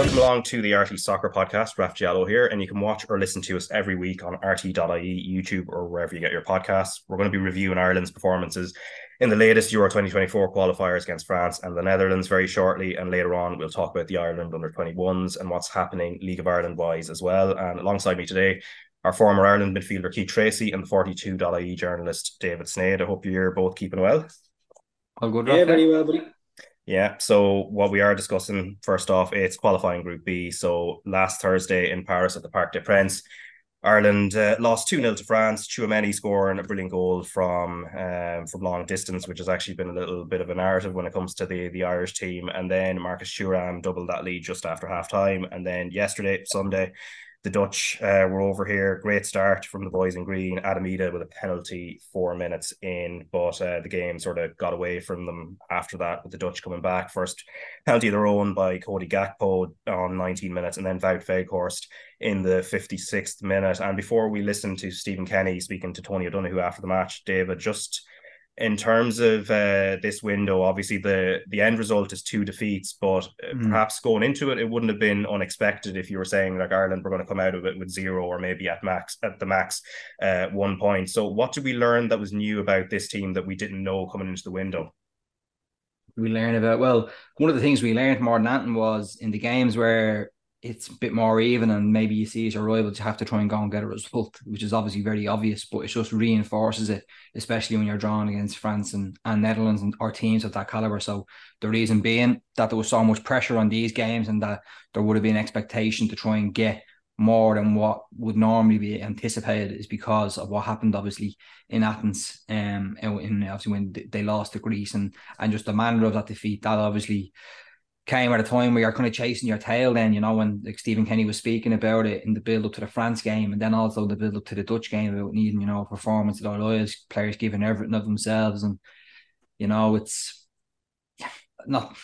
Welcome along to the RTÉ Soccer Podcast. Raf Diallo here, and you can watch or listen to us every week on RTÉ.ie, YouTube, or wherever you get your podcasts. We're going to be reviewing Ireland's performances in the latest Euro 2024 qualifiers against France and the Netherlands very shortly. And later on, we'll talk about the Ireland under 21s and what's happening League of Ireland wise as well. And alongside me today, our former Ireland midfielder Keith Treacy and the 42.ie journalist David Sneyd. I hope you're both keeping well. All good, Yeah, very well, buddy. Yeah. So what we are discussing first off, it's qualifying Group B. So last Thursday in Paris at the Parc des Princes, Ireland uh, lost 2 0 to France. Tchouameni scoring a brilliant goal from um, from long distance, which has actually been a little bit of a narrative when it comes to the, the Irish team. And then Marcus Thuram doubled that lead just after half time. And then yesterday, Sunday, the Dutch uh, were over here. Great start from the boys in green. Adam Idah with a penalty four minutes in, but uh, the game sort of got away from them after that with the Dutch coming back. First penalty of their own by Cody Gakpo on 19 minutes, and then Wout Weghorst in the 56th minute. And before we listen to Stephen Kenny speaking to Tony O'Donoghue after the match, David, just in terms of uh, this window, obviously the the end result is two defeats, but mm. perhaps going into it, it wouldn't have been unexpected if you were saying like Ireland were going to come out of it with zero or maybe at max at the max uh, one point. So, what did we learn that was new about this team that we didn't know coming into the window? We learned about well, one of the things we learned more than that was in the games where it's a bit more even and maybe you see as your rival to have to try and go and get a result, which is obviously very obvious, but it just reinforces it, especially when you're drawn against France and, and Netherlands and or teams of that caliber. So the reason being that there was so much pressure on these games and that there would have been expectation to try and get more than what would normally be anticipated is because of what happened obviously in Athens um in obviously when they lost to Greece and and just the manner of that defeat that obviously came at a time where you're kind of chasing your tail then, you know, when like Stephen Kenny was speaking about it in the build up to the France game and then also the build up to the Dutch game about needing, you know, performance at all lawyers, players giving everything of themselves. And, you know, it's not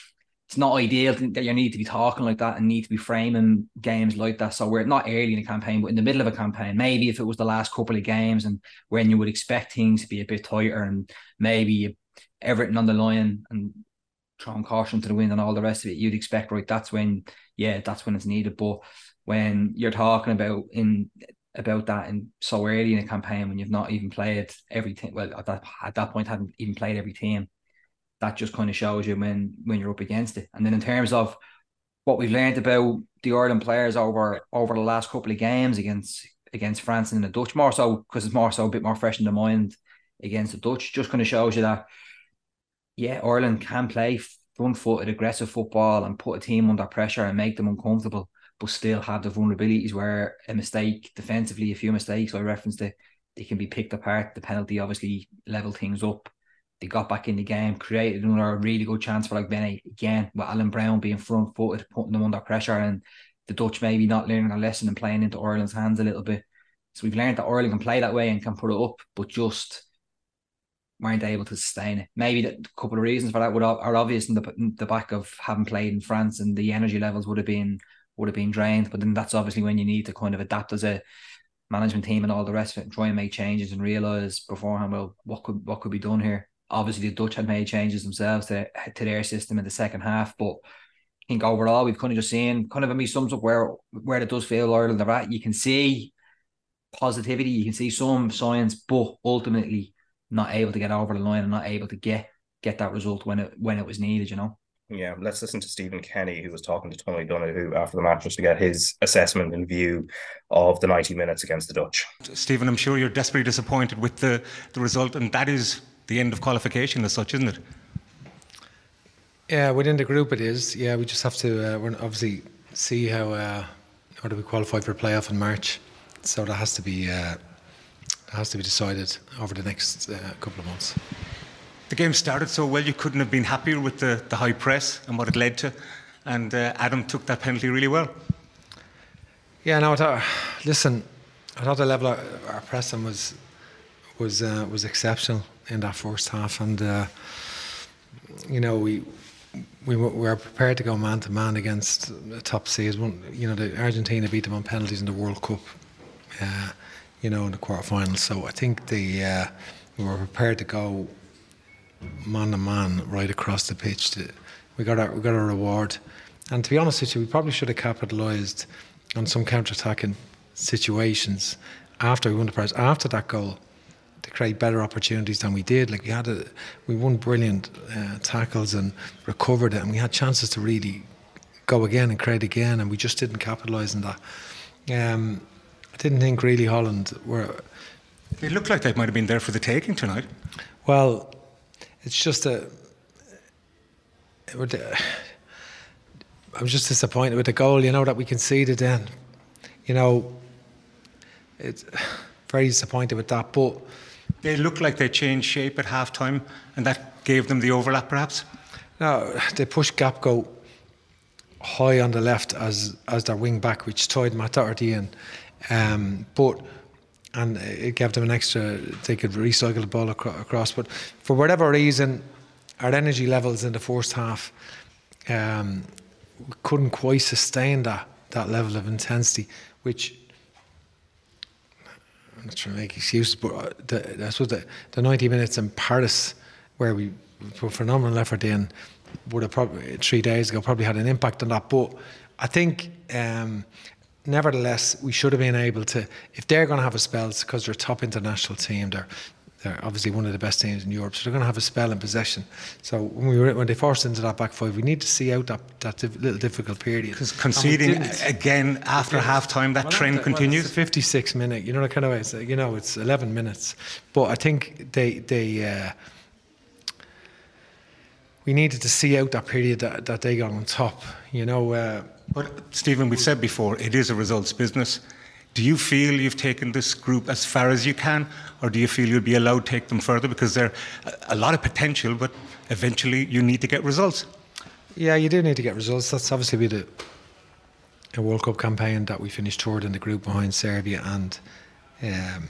it's not ideal that you need to be talking like that and need to be framing games like that. So we're not early in a campaign, but in the middle of a campaign. Maybe if it was the last couple of games and when you would expect things to be a bit tighter and maybe everything on the line and throwing caution to the wind and all the rest of it, you'd expect right. That's when, yeah, that's when it's needed. But when you're talking about in about that and so early in a campaign when you've not even played everything, well, at that at that point haven't even played every team, that just kind of shows you when when you're up against it. And then in terms of what we've learned about the Ireland players over over the last couple of games against against France and the Dutch, more so because it's more so a bit more fresh in the mind against the Dutch, just kind of shows you that yeah, Ireland can play front footed, aggressive football and put a team under pressure and make them uncomfortable, but still have the vulnerabilities where a mistake defensively, a few mistakes, I referenced it, they can be picked apart. The penalty obviously leveled things up. They got back in the game, created another really good chance for Ogbene again, with Alan Browne being front footed, putting them under pressure, and the Dutch maybe not learning a lesson and playing into Ireland's hands a little bit. So we've learned that Ireland can play that way and can put it up, but just weren't able to sustain it. Maybe a couple of reasons for that would are obvious in the in the back of having played in France and the energy levels would have been would have been drained. But then that's obviously when you need to kind of adapt as a management team and all the rest of it and try and make changes and realize beforehand well what could what could be done here. Obviously the Dutch had made changes themselves to to their system in the second half, but I think overall we've kind of just seen kind of a me sums up where where it does feel Ireland are at. You can see positivity, you can see some signs, but ultimately not able to get over the line and not able to get get that result when it when it was needed, you know. Yeah, let's listen to Stephen Kenny, who was talking to Tony O'Donoghue after the match just to get his assessment and view of the 90 minutes against the Dutch. Stephen, I'm sure you're desperately disappointed with the, the result, and that is the end of qualification as such, isn't it? Yeah, within the group it is. Yeah, we just have to uh, obviously see how uh, how do we qualify for a playoff in March. So that has to be uh, has to be decided over the next uh, couple of months. The game started so well, you couldn't have been happier with the, the high press and what it led to. And uh, Adam took that penalty really well. Yeah, no, I thought, listen, I thought the level of our pressing was was uh, was exceptional in that first half, and uh, you know we we were prepared to go man to man against a top seeds. One, you know, the Argentina beat them on penalties in the World Cup. You know, in the quarterfinals. So I think the uh, we were prepared to go man to man right across the pitch. To, we got our we got our reward. And to be honest with you, we probably should have capitalised on some counter-attacking situations after we won the prize, after that goal, to create better opportunities than we did. Like we had a, we won brilliant uh, tackles and recovered it, and we had chances to really go again and create again, and we just didn't capitalise on that. Um, I didn't think really Holland were. They looked like they might have been there for the taking tonight. Well, it's just a. I'm just disappointed with the goal, you know, that we conceded then. You know, it's very disappointed with that. But they looked like they changed shape at half time and that gave them the overlap perhaps? No, they pushed Gakpo high on the left as as their wing back, which tied Matt Doherty in. Um, but and it gave them an extra. They could recycle the ball across. But for whatever reason, our energy levels in the first half um, couldn't quite sustain that that level of intensity, which I'm not trying to make excuses, but uh, the, I suppose the, the 90 minutes in Paris where we put phenomenal effort in would have probably three days ago probably had an impact on that. But I think um, nevertheless we should have been able to if they're going to have a spell it's because they're a top international team they're they're obviously one of the best teams in Europe so they're going to have a spell in possession. So when we were, when they forced into that back five we need to see out that that little difficult period. Because conceding again after half time that well, trend continues. well, 56 minute you know that kind of way it's, you know it's 11 minutes. But I think they they uh, we needed to see out that period that, that they got on top you know uh, but Stephen, we've said before, it is a results business. Do you feel you've taken this group as far as you can, or do you feel you'll be allowed to take them further? Because they're a lot of potential, but eventually you need to get results. Yeah, you do need to get results. That's obviously been a, a World Cup campaign that we finished third in the group behind Serbia and, um,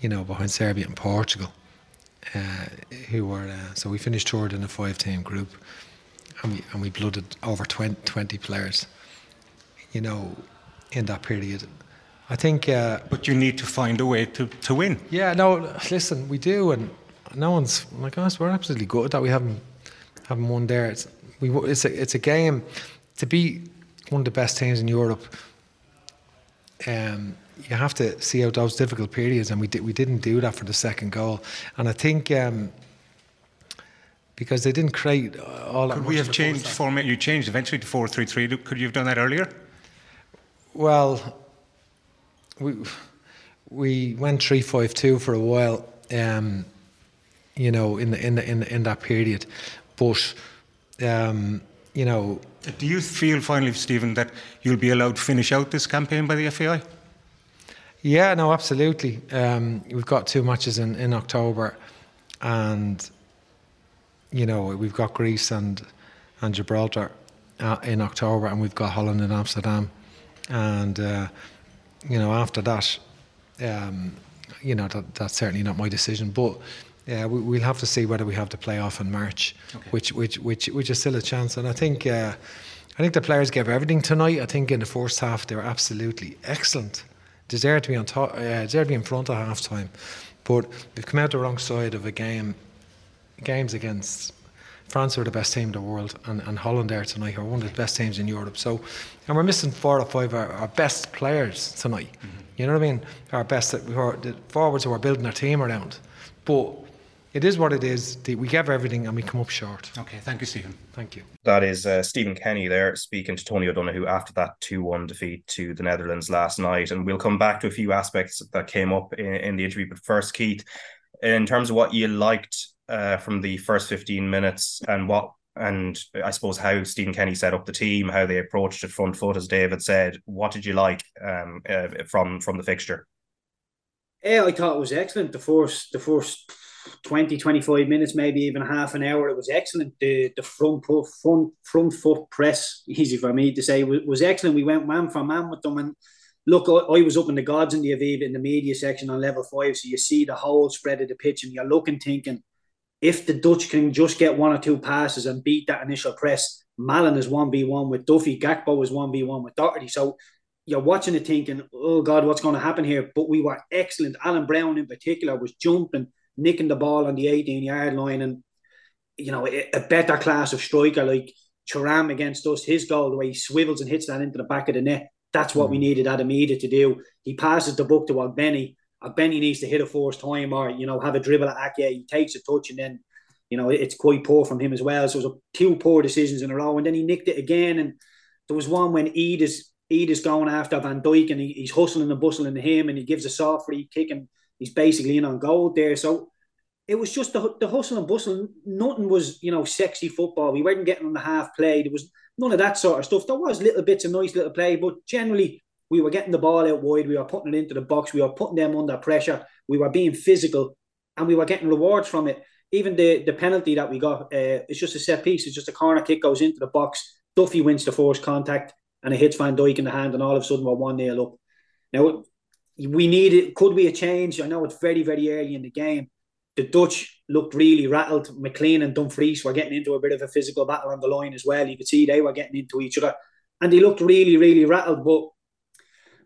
you know, behind Serbia and Portugal, uh, who were uh, so we finished third in a five-team group and we and we blooded over 20, 20 players, you know, in that period. I think. Uh, but you need to find a way to, to win. Yeah, no, listen, we do, and no one's like us. We're absolutely good that we haven't haven't won there. It's we it's a it's a game to be one of the best teams in Europe. Um, you have to see out those difficult periods, and we did we didn't do that for the second goal, and I think. Um, because they didn't create all Could we have changed format? You changed eventually to 4 3 3. Could you have done that earlier? Well, we, we went 3 5 2 for a while, um, you know, in, the, in, the, in, the, in that period. But, um, you know. Do you feel finally, Stephen, that you'll be allowed to finish out this campaign by the FAI? Yeah, no, absolutely. Um, we've got two matches in, in October, and you know, we've got Greece and and Gibraltar uh, in October, and we've got Holland and Amsterdam, and uh, you know, after that, um, you know, that, that's certainly not my decision, but. Yeah, we, will have to see whether we have the playoff in March, okay. which which which which is still a chance. And I think uh, I think the players gave everything tonight. I think in the first half they were absolutely excellent. Deserved to be on top. Uh, deserved to be in front at half time, but they've come out the wrong side of a game games against France are the best team in the world, and, and Holland there tonight are one of the best teams in Europe. So, and we're missing four or five of our, our best players tonight. Mm-hmm. You know what I mean? Our best, that we are, the forwards who are building our team around. But it is what it is. We give everything and we come up short. Okay, thank you, Stephen. Thank you. That is uh, Stephen Kenny there speaking to Tony O'Donoghue after that 2 1 defeat to the Netherlands last night. And we'll come back to a few aspects that came up in, in the interview. But first, Keith, in terms of what you liked uh, from the first 15 minutes and what and I suppose how Stephen Kenny set up the team, how they approached it front foot, as David said. What did you like um, uh, from from the fixture? Yeah, I thought it was excellent. The first the first 20, 25 minutes, maybe even half an hour, it was excellent. The the front foot front front foot press, easy for me to say, was, was excellent. We went man for man with them and look, I, I, was up in the gods in the Aviva in the media section on level five, so you see the whole spread of the pitch, and you're looking, thinking, if the Dutch can just get one or two passes and beat that initial press, Malen is 1v1 with Duffy, Gakpo is 1v1 with Doherty. So you're watching it thinking, oh God, what's going to happen here? But we were excellent. Alan Browne, in particular was jumping, nicking the ball on the 18 yard line and, you know, a, better class of striker. Like Thuram against us, his goal, the way he swivels and hits that into the back of the net, that's what mm. we needed Adam to do. He passes the book to Ogbene. Ogbene needs to hit a forced time or, you know, have a dribble at Ake. He takes a touch and then, you know, it's quite poor from him as well. So it was two poor decisions in a row. And then he nicked it again. And there was one when Idah's, is going after Van Dijk and he, he's hustling and bustling him and he gives a soft free kick and he's basically in on goal there. So it was just the, the hustle and bustle. Nothing was, you know, sexy football. We weren't getting on the half play. There was none of that sort of stuff. There was little bits of nice little play, but generally we were getting the ball out wide. We were putting it into the box. We were putting them under pressure. We were being physical, and we were getting rewards from it. Even the the penalty that we got, uh, it's just a set piece. It's just a corner kick goes into the box. Duffy wins the forced contact, and it hits Van Dijk in the hand, and all of a sudden we're one 0 up. Now we need it. Could be a change? I know it's very very early in the game the Dutch looked really rattled. McClean and Dumfries were getting into a bit of a physical battle on the line as well. You could see they were getting into each other, and they looked really, really rattled. But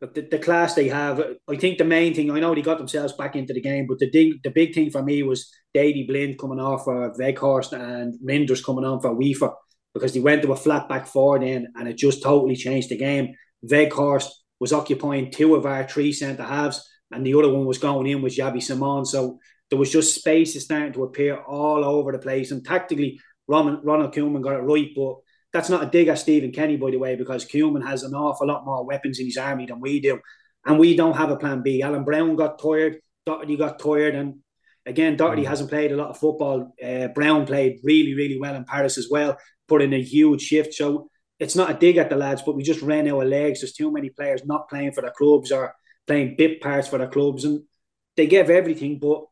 the, the class they have, I think the main thing, I know they got themselves back into the game, but the big, the big thing for me was Daley Blind coming off for Weghorst and Minders coming on for Wieffer because they went to a flat back four then, and it just totally changed the game. Weghorst was occupying two of our three centre halves, and the other one was going in with Xavi Simon. So there was just spaces starting to appear all over the place. And tactically, Ronald, Ronald Koeman got it right. But that's not a dig at Stephen Kenny, by the way, because Koeman has an awful lot more weapons in his army than we do. And we don't have a plan B. Alan Browne got tired. Doherty got tired. And again, Doherty mm. hasn't played a lot of football. Uh, Browne played really, really well in Paris as well, put in a huge shift. So it's not a dig at the lads, but we just ran out of legs. There's too many players not playing for their clubs or playing bit parts for their clubs. And they gave everything, but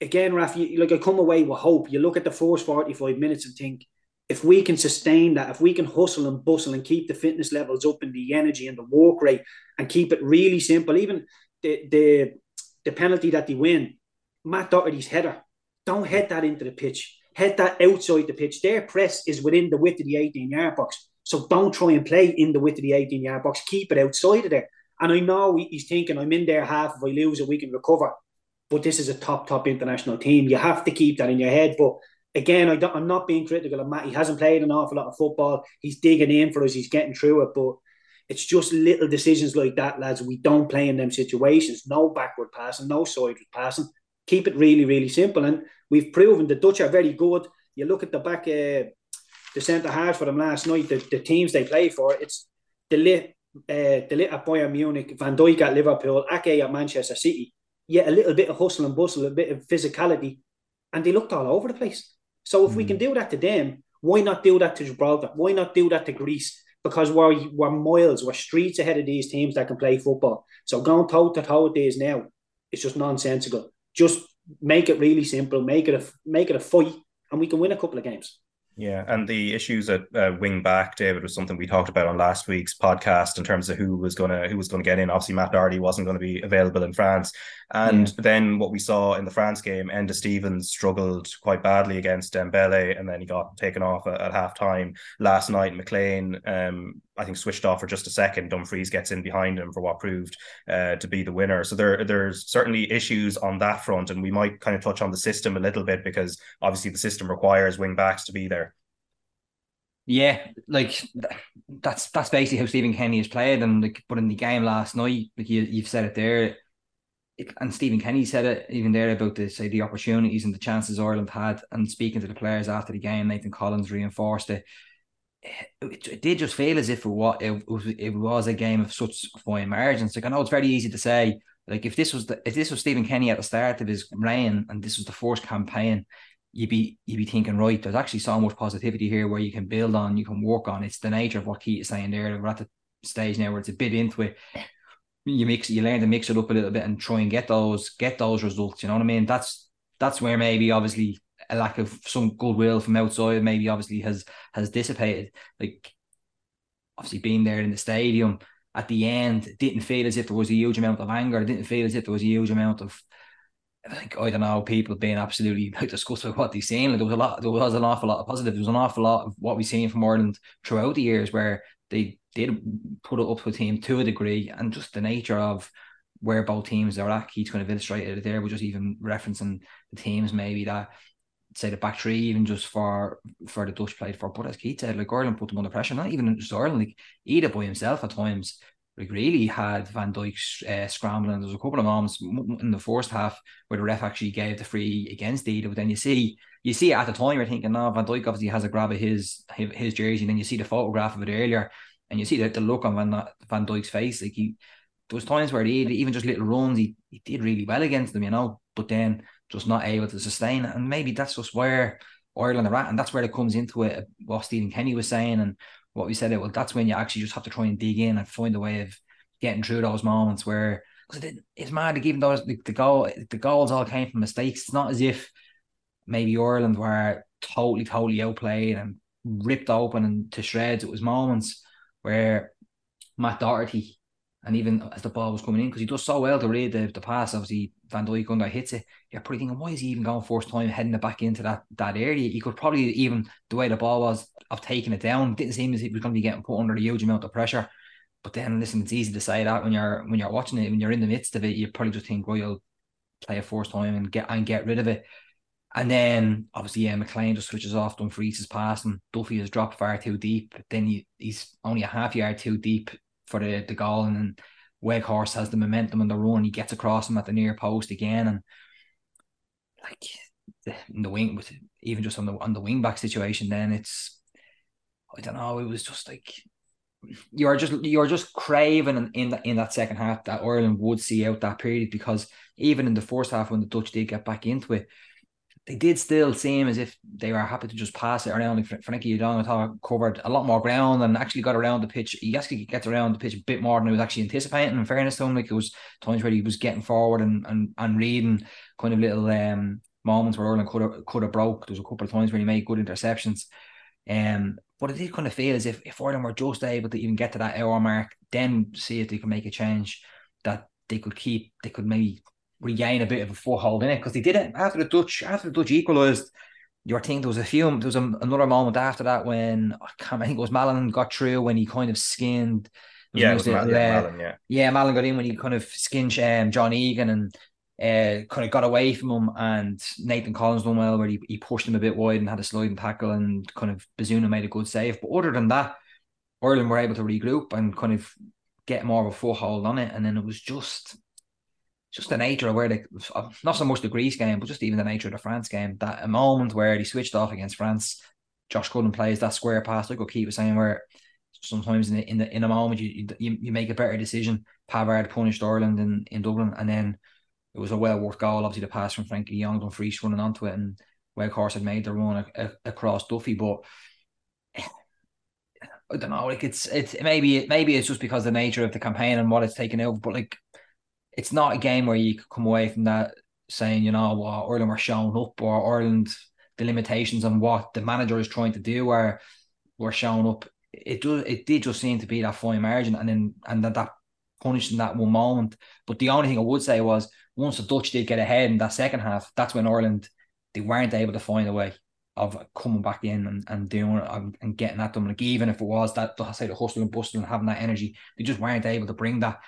again, Raf, you, like I come away with hope. You look at the first 45 minutes and think, if we can sustain that, if we can hustle and bustle and keep the fitness levels up and the energy and the work rate and keep it really simple, even the the, the penalty that they win, Matt Doherty's header, don't head that into the pitch. Head that outside the pitch. Their press is within the width of the 18 yard box. So don't try and play in the width of the 18 yard box. Keep it outside of there. And I know he's thinking, I'm in there half. If I lose it, we can recover but this is a top, top international team. You have to keep that in your head. But again, I am not being critical of Matt. He hasn't played an awful lot of football. He's digging in for us. He's getting through it. But it's just little decisions like that, lads. We don't play in them situations. No backward passing, no sideward passing. Keep it really, really simple. And we've proven the Dutch are very good. You look at the back, uh, the centre halves for them last night, the, the teams they play for, it's de Ligt, uh, de Ligt at Bayern Munich, Van Dijk at Liverpool, Ake at Manchester City yet a little bit of hustle and bustle, a bit of physicality, and they looked all over the place. So if mm. we can hmm. do that to them, why not do that to Gibraltar? Why not do that to Greece? Because we're, we're miles, we're streets ahead of these teams that can play football. So going toe to toe with these now, it's just nonsensical. Just make it really simple, make it a make it a fight, and we can win a couple of games. Yeah, and the issues at uh, wing back, David, was something we talked about on last week's podcast in terms of who was gonna who was gonna get in. Obviously, Matt Doherty wasn't going to be available in France, and yeah. then what we saw in the France game, Enda Stevens struggled quite badly against Dembele, and then he got taken off at, at half time last night. McClean, um, I think, switched off for just a second. Dumfries gets in behind him for what proved uh, to be the winner. So there, there's certainly issues on that front, and we might kind of touch on the system a little bit because obviously the system requires wing backs to be there. Yeah, like that's that's basically how Stephen Kenny has played, and like, but in the game last night, like you, you've said it there, it, and Stephen Kenny said it even there about the say the opportunities and the chances Ireland had, and speaking to the players after the game, Nathan Collins reinforced it. It, it did just feel as if it was, it was it was a game of such fine margins. Like I know it's very easy to say, like if this was the if this was Stephen Kenny at the start of his reign and this was the first campaign, you'd be you'd be thinking, right, there's actually so much positivity here where you can build on, you can work on. It's the nature of what Keith is saying there. We're at the stage now where it's a bit into it. You mix you learn to mix it up a little bit and try and get those get those results. You know what I mean? That's that's where maybe obviously a lack of some goodwill from outside maybe obviously has has dissipated. Like obviously being there in the stadium at the end, didn't feel as if there was a huge amount of anger. It didn't feel as if there was a huge amount of like I don't know, people being absolutely like disgusted with what they've seen. Like, there was a lot, there was an awful lot of positive. There was an awful lot of what we've seen from Ireland throughout the years where they did put it up to a team to a degree, and just the nature of where both teams are at. Keith's kind of illustrated it there. We're just even referencing the teams maybe that say the back three even just for for the Dutch played for. But as Keith said, like Ireland put them under pressure. Not even just Ireland, like Idah by himself at times. Like really had Van Dijk uh, scrambling. There's a couple of moments in the first half where the ref actually gave the free against Idah. But then you see you see at the time you're thinking, no, Van Dijk obviously has a grab of his his jersey. And then you see the photograph of it earlier, and you see the, the look on Van Van Dijk's face. Like he, was times where he even just little runs, he, he did really well against them, you know. But then just not able to sustain. And maybe that's just where Ireland are at. And that's where it comes into it, what Stephen Kenny was saying and what we said. It well, that's when you actually just have to try and dig in and find a way of getting through those moments where because it, it's mad like even those the, the goal the goals all came from mistakes. It's not as if maybe Ireland were totally, totally outplayed and ripped open and to shreds. It was moments where Matt Doherty and even as the ball was coming in, because he does so well to read the, the pass, obviously Van Dijk under hits it, you're probably thinking, why is he even going first time heading it back into that that area? He could probably even the way the ball was of taking it down, didn't seem as if he was going to be getting put under a huge amount of pressure. But then listen, it's easy to say that when you're when you're watching it, when you're in the midst of it, you probably just think, well, you'll play a first time and get and get rid of it. And then obviously, yeah, McClean just switches off Dumfries' pass and Duffy has dropped far too deep. Then he, he's only a half yard too deep for the, the goal. And then Weghorst has the momentum on the run. He gets across him at the near post again. And like the, in the wing with even just on the on the wing back situation, then it's I don't know, it was just like you're just you're just craving in in, the, in that second half that Ireland would see out that period because even in the first half when the Dutch did get back into it, they did still seem as if they were happy to just pass it around. Like Frenkie de Jong, I thought covered a lot more ground and actually got around the pitch. He actually gets around the pitch a bit more than he was actually anticipating. In fairness to him, like it was times where he was getting forward and and, and reading kind of little um moments where Ireland could have could have broke. There was a couple of times where he made good interceptions. Um, but it did kind of feel as if if Ireland were just able to even get to that hour mark, then see if they could make a change that they could keep, they could maybe regain a bit of a foothold in it because they did it after the Dutch after the Dutch equalised. Your thing there was a few there was a, another moment after that when I can't I think it was Malen got through when he kind of skinned. Yeah, was Mal- yeah, Malen, yeah. Yeah, Malen got in when he kind of skinned um, John Egan and uh, kind of got away from him and Nathan Collins done well where he, he pushed him a bit wide and had a sliding tackle and kind of Bazunu made a good save. But other than that, Ireland were able to regroup and kind of get more of a foothold on it. And then it was just just the nature of where they uh, not so much the Greece game, but just even the nature of the France game. That a moment where he switched off against France, Josh Cullen plays that square pass, like what Keith was saying, where sometimes in the in the in a moment you you, you make a better decision. Pavard punished Ireland in, in Dublin, and then it was a well worth goal. Obviously, the pass from Frenkie Young, Dumfries running onto it, and Weghorst had made the run across Duffy, but. Eh, I don't know. Like it's it's maybe maybe it's just because the nature of the campaign and what it's taken over. But like it's not a game where you could come away from that saying, you know, well, Ireland were shown up or Ireland, the limitations on what the manager is trying to do were were shown up. It does it did just seem to be that fine margin and then and that, that punished in that one moment. But the only thing I would say was once the Dutch did get ahead in that second half, that's when Ireland they weren't able to find a way of coming back in and, and doing it and, getting at them. Like even if it was that say the hustle and bustle and having that energy, they just weren't able to bring that.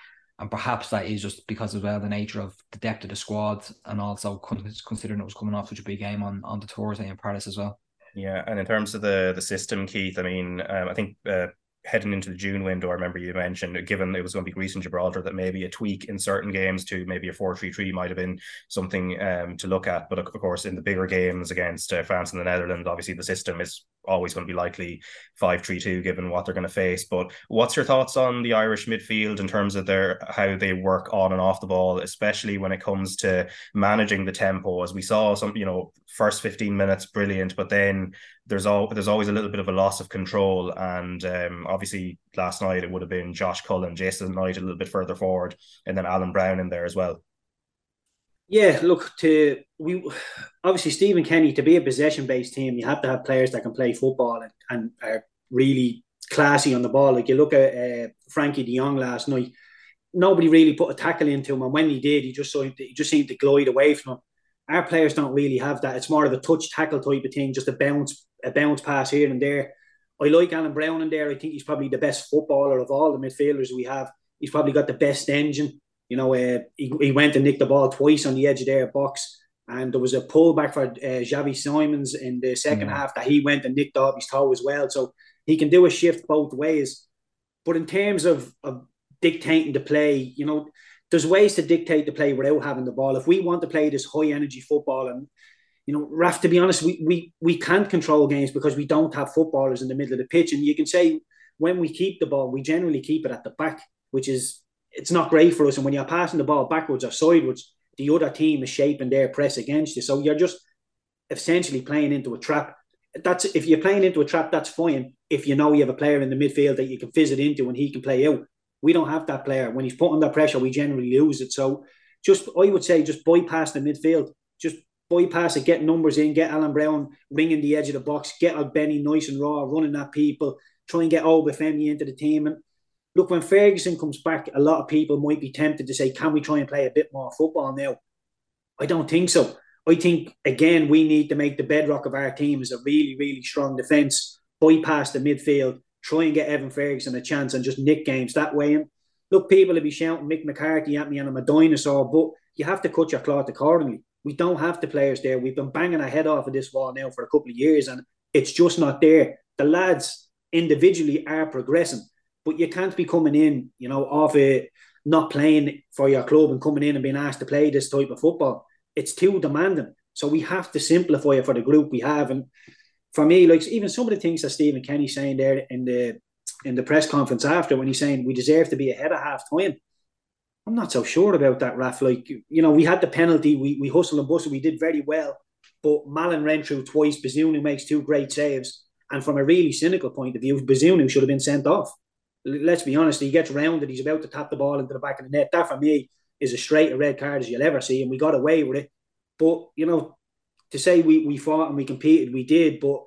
And perhaps that is just because as well the nature of the depth of the squad and also considering it was coming off such a big game on, on the Thursday in Paris as well. Yeah, and in terms of the the system, Keith, I mean, um, I think uh, heading into the June window, I remember you mentioned, given it was going to be Greece and Gibraltar, that maybe a tweak in certain games to maybe a 4 3 3 might have been something um, to look at. But of course, in the bigger games against uh, France and the Netherlands, obviously the system is always going to be likely 5 3 2 given what they're going to face. But what's your thoughts on the Irish midfield in terms of their how they work on and off the ball, especially when it comes to managing the tempo? As we saw, some, you know, first 15 minutes, brilliant, but then there's all there's always a little bit of a loss of control. And um, obviously last night it would have been Josh Cullen, Jason Knight a little bit further forward, and then Alan Browne in there as well. Yeah, look to we obviously Stephen Kenny to be a possession based team, you have to have players that can play football and, and are really classy on the ball. Like you look at uh, Frenkie De Jong last night, nobody really put a tackle into him, and when he did, he just saw he just seemed to glide away from him. Our players don't really have that. It's more of a touch tackle type of thing, just a bounce a bounce pass here and there. I like Alan Browne in there. I think he's probably the best footballer of all the midfielders we have. He's probably got the best engine. You know, uh, he, he went and nicked the ball twice on the edge of their box. And there was a pullback for uh, Xavi Simons in the second mm. half that he went and nicked off his toe as well. So he can do a shift both ways. But in terms of, of dictating the play, you know, there's ways to dictate the play without having the ball. If we want to play this high energy football, and you know, Raf, to be honest, we we we can't control games because we don't have footballers in the middle of the pitch. And you can say when we keep the ball, we generally keep it at the back, which is it's not great for us. And when you're passing the ball backwards or sideways, the other team is shaping their press against you. So you're just essentially playing into a trap. That's if you're playing into a trap, that's fine. If you know you have a player in the midfield that you can fizz it into and he can play out. We don't have that player. When he's put under pressure, we generally lose it. So just I would say just bypass the midfield. Just bypass it, get numbers in, get Alan Browne ringing the edge of the box, get Ogbene nice and raw, running at people, try and get Obafemi into the team. And look, when Ferguson comes back, a lot of people might be tempted to say, can we try and play a bit more football now? I don't think so. I think, again, we need to make the bedrock of our team is a really, really strong defence, bypass the midfield, try and get Evan Ferguson a chance and just nick games that way. And look, people will be shouting Mick McCarthy at me and I'm a dinosaur, but you have to cut your cloth accordingly. We don't have the players there. We've been banging our head off of this wall now for a couple of years and it's just not there. The lads individually are progressing but you can't be coming in, you know, off a not playing for your club and coming in and being asked to play this type of football. It's too demanding. So we have to simplify it for the group we have. And for me, like even some of the things that Stephen Kenny saying there in the in the press conference after when he's saying we deserve to be ahead of half time. I'm not so sure about that, Raf. Like, you know, we had the penalty, we we hustled and bustled, we did very well. But Malen ran through twice, Bazunu makes two great saves. And from a really cynical point of view, Bazunu should have been sent off let's be honest, he gets rounded, he's about to tap the ball into the back of the net. That for me is as straight a red card as you'll ever see, and we got away with it. But you know, to say we we fought and we competed, we did, but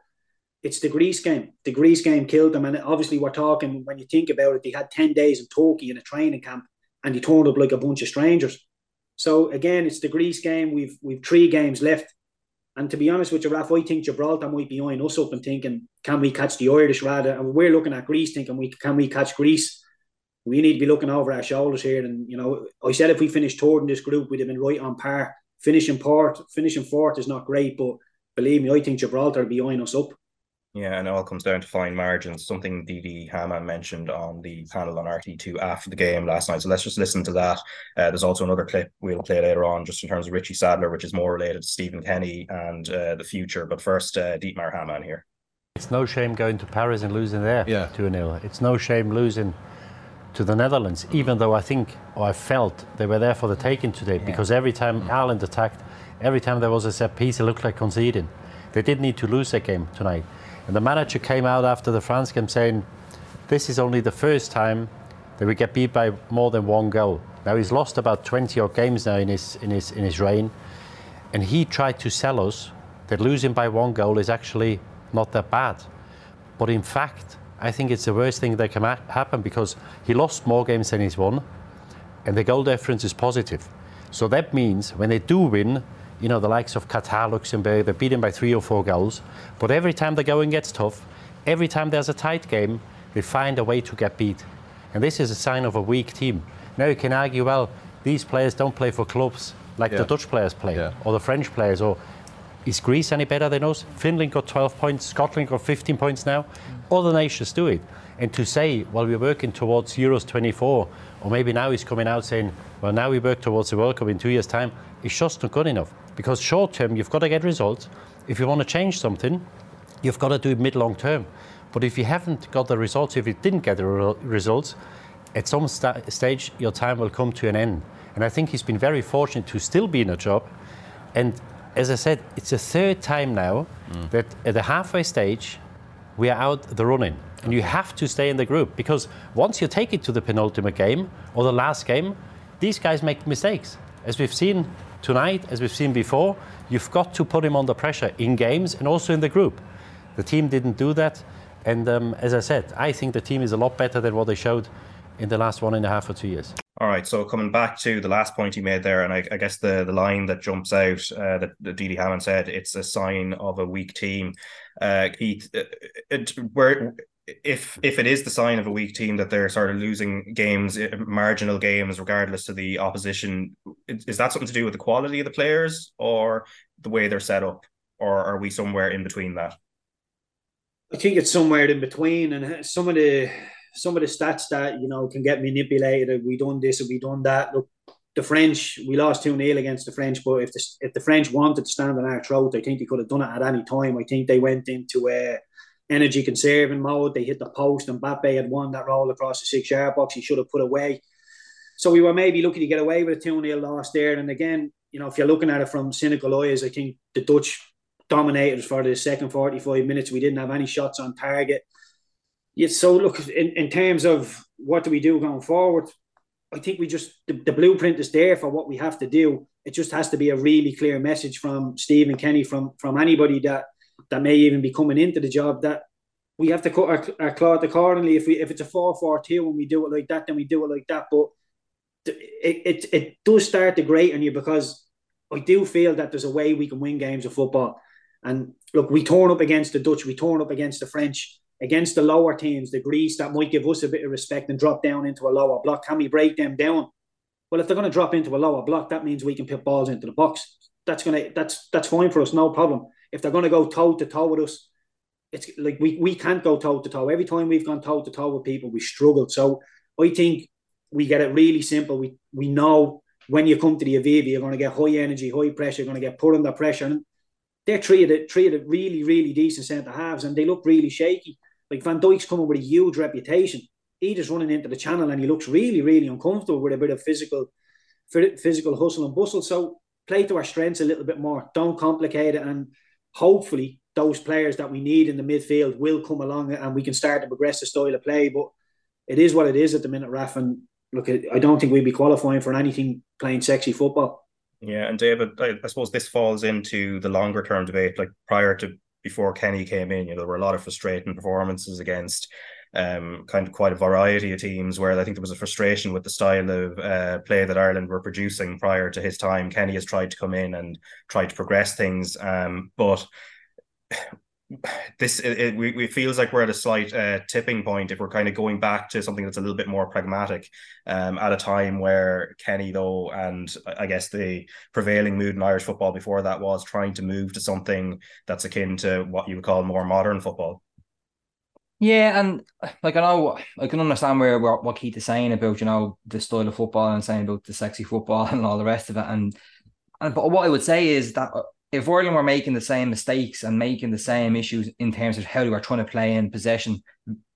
it's the Greece game. The Greece game killed them, and obviously we're talking when you think about it, they had ten days in Turkey in a training camp, and they turned up like a bunch of strangers. So again, it's the Greece game. We've we've three games left. And to be honest with you, Raf, I think Gibraltar might be eyeing us up and thinking, can we catch the Irish rather? And we're looking at Greece thinking, we can we catch Greece? We need to be looking over our shoulders here. And you know, I said if we finished third in this group, we'd have been right on par. Finishing fourth, finishing fourth is not great, but believe me, I think Gibraltar will be eyeing us up. Yeah, and it all comes down to fine margins, something Didi Hamann mentioned on the panel on RTÉ2 after the game last night. So let's just listen to that. Uh, there's also another clip we'll play later on, just in terms of Richie Sadlier, which is more related to Stephen Kenny and uh, the future. But first, uh, Dietmar Hamann here. It's no shame going to Paris and losing there yeah. 2 0. It's no shame losing to the Netherlands, even though I think, or I felt they were there for the taking today, yeah. because every time Ireland attacked, every time there was a set piece, it looked like conceding. They did need to lose that game tonight. And the manager came out after the France game saying, this is only the first time that we get beat by more than one goal. Now he's lost about 20 odd games now in his, in his, in his reign. And he tried to sell us that losing by one goal is actually not that bad. But in fact, I think it's the worst thing that can happen because he lost more games than he's won, and the goal difference is positive. So that means when they do win, you know, the likes of Qatar, Luxembourg, they're beaten by three or four goals. But every time the going gets tough, every time there's a tight game, they find a way to get beat. And this is a sign of a weak team. Now you can argue, well, these players don't play for clubs like yeah. the Dutch players play, yeah. or the French players, or is Greece any better than us? Finland got 12 points, Scotland got 15 points now. All the nations do it. And to say, well, we're working towards Euros 24, or maybe now he's coming out saying, well, now we work towards the World Cup in two years' time, it's just not good enough. Because short term, you've got to get results. If you want to change something, you've got to do it mid long term. But if you haven't got the results, if you didn't get the re- results, at some st- stage your time will come to an end. And I think he's been very fortunate to still be in a job. And as I said, it's the third time now mm. that at the halfway stage, we are out the running. And you have to stay in the group because once you take it to the penultimate game or the last game, these guys make mistakes. As we've seen tonight, as we've seen before, you've got to put him under pressure in games and also in the group. The team didn't do that. And um, as I said, I think the team is a lot better than what they showed in the last one and a half or two years. All right. So coming back to the last point he made there, and I, I guess the, the line that jumps out uh, that, that Didi Hamann said, it's a sign of a weak team. Uh, Keith, uh, it, where if if it is the sign of a weak team that they're sort of losing games, eh, marginal games, regardless to the opposition, is that something to do with the quality of the players or the way they're set up, or are we somewhere in between that? I think it's somewhere in between, and eh, some of the some of the stats that you know can get manipulated. Eh, we done this, or we done that. Look, the French, we lost 2 0 against the French, but if the, if the French wanted to stand on our throat, I think they could have done it at any time. I think they went into a energy conserving mode. They hit the post, and Mbappe had won that roll across the six yard box. He should have put away. So we were maybe looking to get away with a 2 0 loss there. And again, you know, if you're looking at it from cynical eyes, I think the Dutch dominated for the second 45 minutes. We didn't have any shots on target. Yeah, so look, in, in terms of what do we do going forward, I think we just the, the, blueprint is there for what we have to do. It just has to be a really clear message from Stephen Kenny, from from anybody that that may even be coming into the job that we have to cut our, our cloth accordingly. If we if it's a four four two and we do it like that, then we do it like that. But it it, it does start to grate on you because I do feel that there's a way we can win games of football. And look, we torn up against the Dutch, we torn up against the French against the lower teams, the Greece that might give us a bit of respect and drop down into a lower block. Can we break them down? Well, if they're going to drop into a lower block, that means we can put balls into the box. That's gonna that's that's fine for us, no problem. If they're going to go toe to toe with us, it's like we we can't go toe to toe. Every time we've gone toe to toe with people, we struggled. So I think we get it really simple. We we know when you come to the Aviva, you're going to get high energy, high pressure. You're going to get put under pressure. And they're treated treated really really decent centre halves, and they look really shaky. Like Van Dijk's coming with a huge reputation. He just running into the channel and he looks really, really uncomfortable with a bit of physical, physical hustle and bustle. So play to our strengths a little bit more. Don't complicate it, and hopefully those players that we need in the midfield will come along and we can start to progress the style of play. But it is what it is at the minute, Raf. And look, I don't think we'd be qualifying for anything playing sexy football. Yeah, and David, I, I suppose this falls into the longer term debate. Like prior to before Kenny came in, you know, there were a lot of frustrating performances against um, kind of quite a variety of teams where I think there was a frustration with the style of uh, play that Ireland were producing prior to his time. Kenny has tried to come in and try to progress things, um, but this it, it, it feels like we're at a slight uh, tipping point if we're kind of going back to something that's a little bit more pragmatic um, at a time where Kenny though and I guess the prevailing mood in Irish football before that was trying to move to something that's akin to what you would call more modern football. Yeah, and like I know I can understand where, what Keith is saying about you know the style of football and saying about the sexy football and all the rest of it, and and but what I would say is that uh, if Ireland were making the same mistakes and making the same issues in terms of how they were trying to play in possession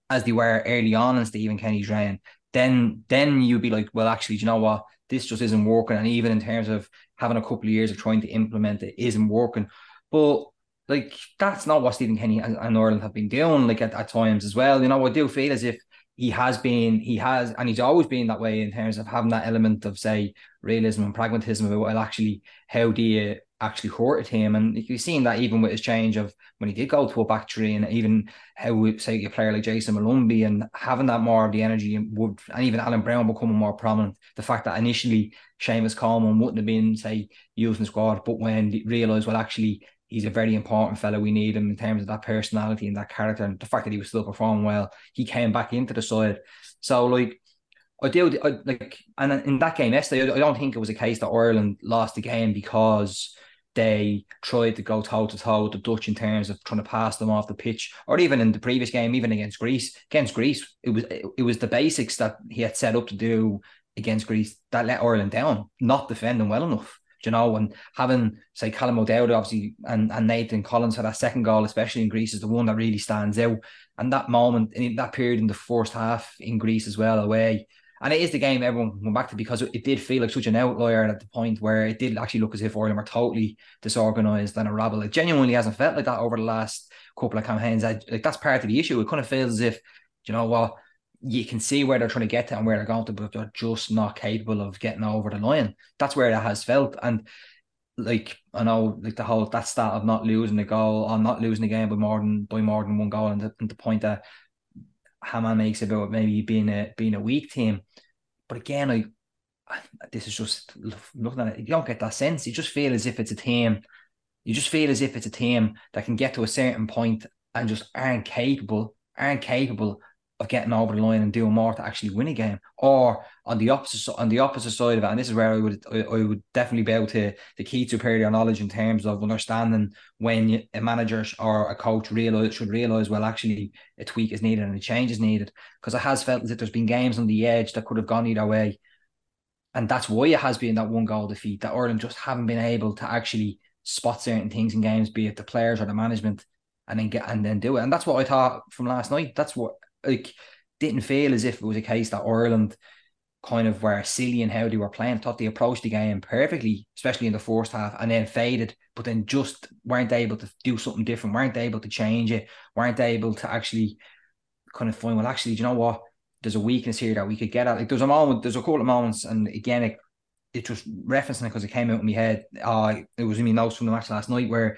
as they were early on in Stephen Kenny's reign, then then you'd be like, well, actually, you know what? This just isn't working. And even in terms of having a couple of years of trying to implement it isn't working. But like that's not what Stephen Kenny and, and Ireland have been doing, like at, at times as well. You know, I do feel as if he has been, he has, and he's always been that way in terms of having that element of say realism and pragmatism about well, actually, how do you actually hurted him. And you've seen that even with his change of when he did go to a back three and even how say a player like Jason Molumby and having that more of the energy and would and even Alan Browne becoming more prominent. The fact that initially Seamus Coleman wouldn't have been, say, using the squad, but when realised, well, actually he's a very important fellow. We need him in terms of that personality and that character and the fact that he was still performing well, he came back into the side. So like I do I, like and in that game yesterday, I don't think it was a case that Ireland lost the game because they tried to go toe to toe with the Dutch in terms of trying to pass them off the pitch, or even in the previous game, even against Greece. Against Greece, it was it was the basics that he had set up to do against Greece that let Ireland down, not defending well enough. You know, and having say Callum O'Dowda obviously and, and Nathan Collins for that second goal, especially in Greece, is the one that really stands out. And that moment in that period in the first half in Greece as well, away, and it is the game everyone went back to because it did feel like such an outlier at the point where it did actually look as if Ireland were totally disorganized and a rabble. It genuinely hasn't felt like that over the last couple of campaigns. I, like that's part of the issue. It kind of feels as if, you know what, you can see where they're trying to get to and where they're going to, but they're just not capable of getting over the line. That's where it has felt. And like I know, like the whole that stat of not losing the goal or not losing the game by more than by more than one goal, and the, and the point that Hamann makes about maybe being a being a weak team. But again, I, I this is just looking at it. You don't get that sense. You just feel as if it's a team. You just feel as if it's a team that can get to a certain point and just aren't capable, aren't capable of getting over the line and doing more to actually win a game. Or on the opposite on the opposite side of it, and this is where I would I, would definitely be able to the key to superior knowledge in terms of understanding when a manager or a coach realize should realize well actually a tweak is needed and a change is needed because it has felt that there's been games on the edge that could have gone either way, and that's why it has been that one goal defeat that Ireland just haven't been able to actually spot certain things in games, be it the players or the management, and then get and then do it. And that's what I thought from last night. That's what like didn't feel as if it was a case that Ireland kind of were silly in how they were playing. thought they approached the game perfectly, especially in the first half, and then faded, but then just weren't able to do something different, weren't able to change it, weren't able to actually kind of find, well, actually, do you know what? There's a weakness here that we could get at. Like there's a moment, there's a couple of moments, and again, it, it just referencing it because it came out in my head. Uh, it was in my notes from the match last night where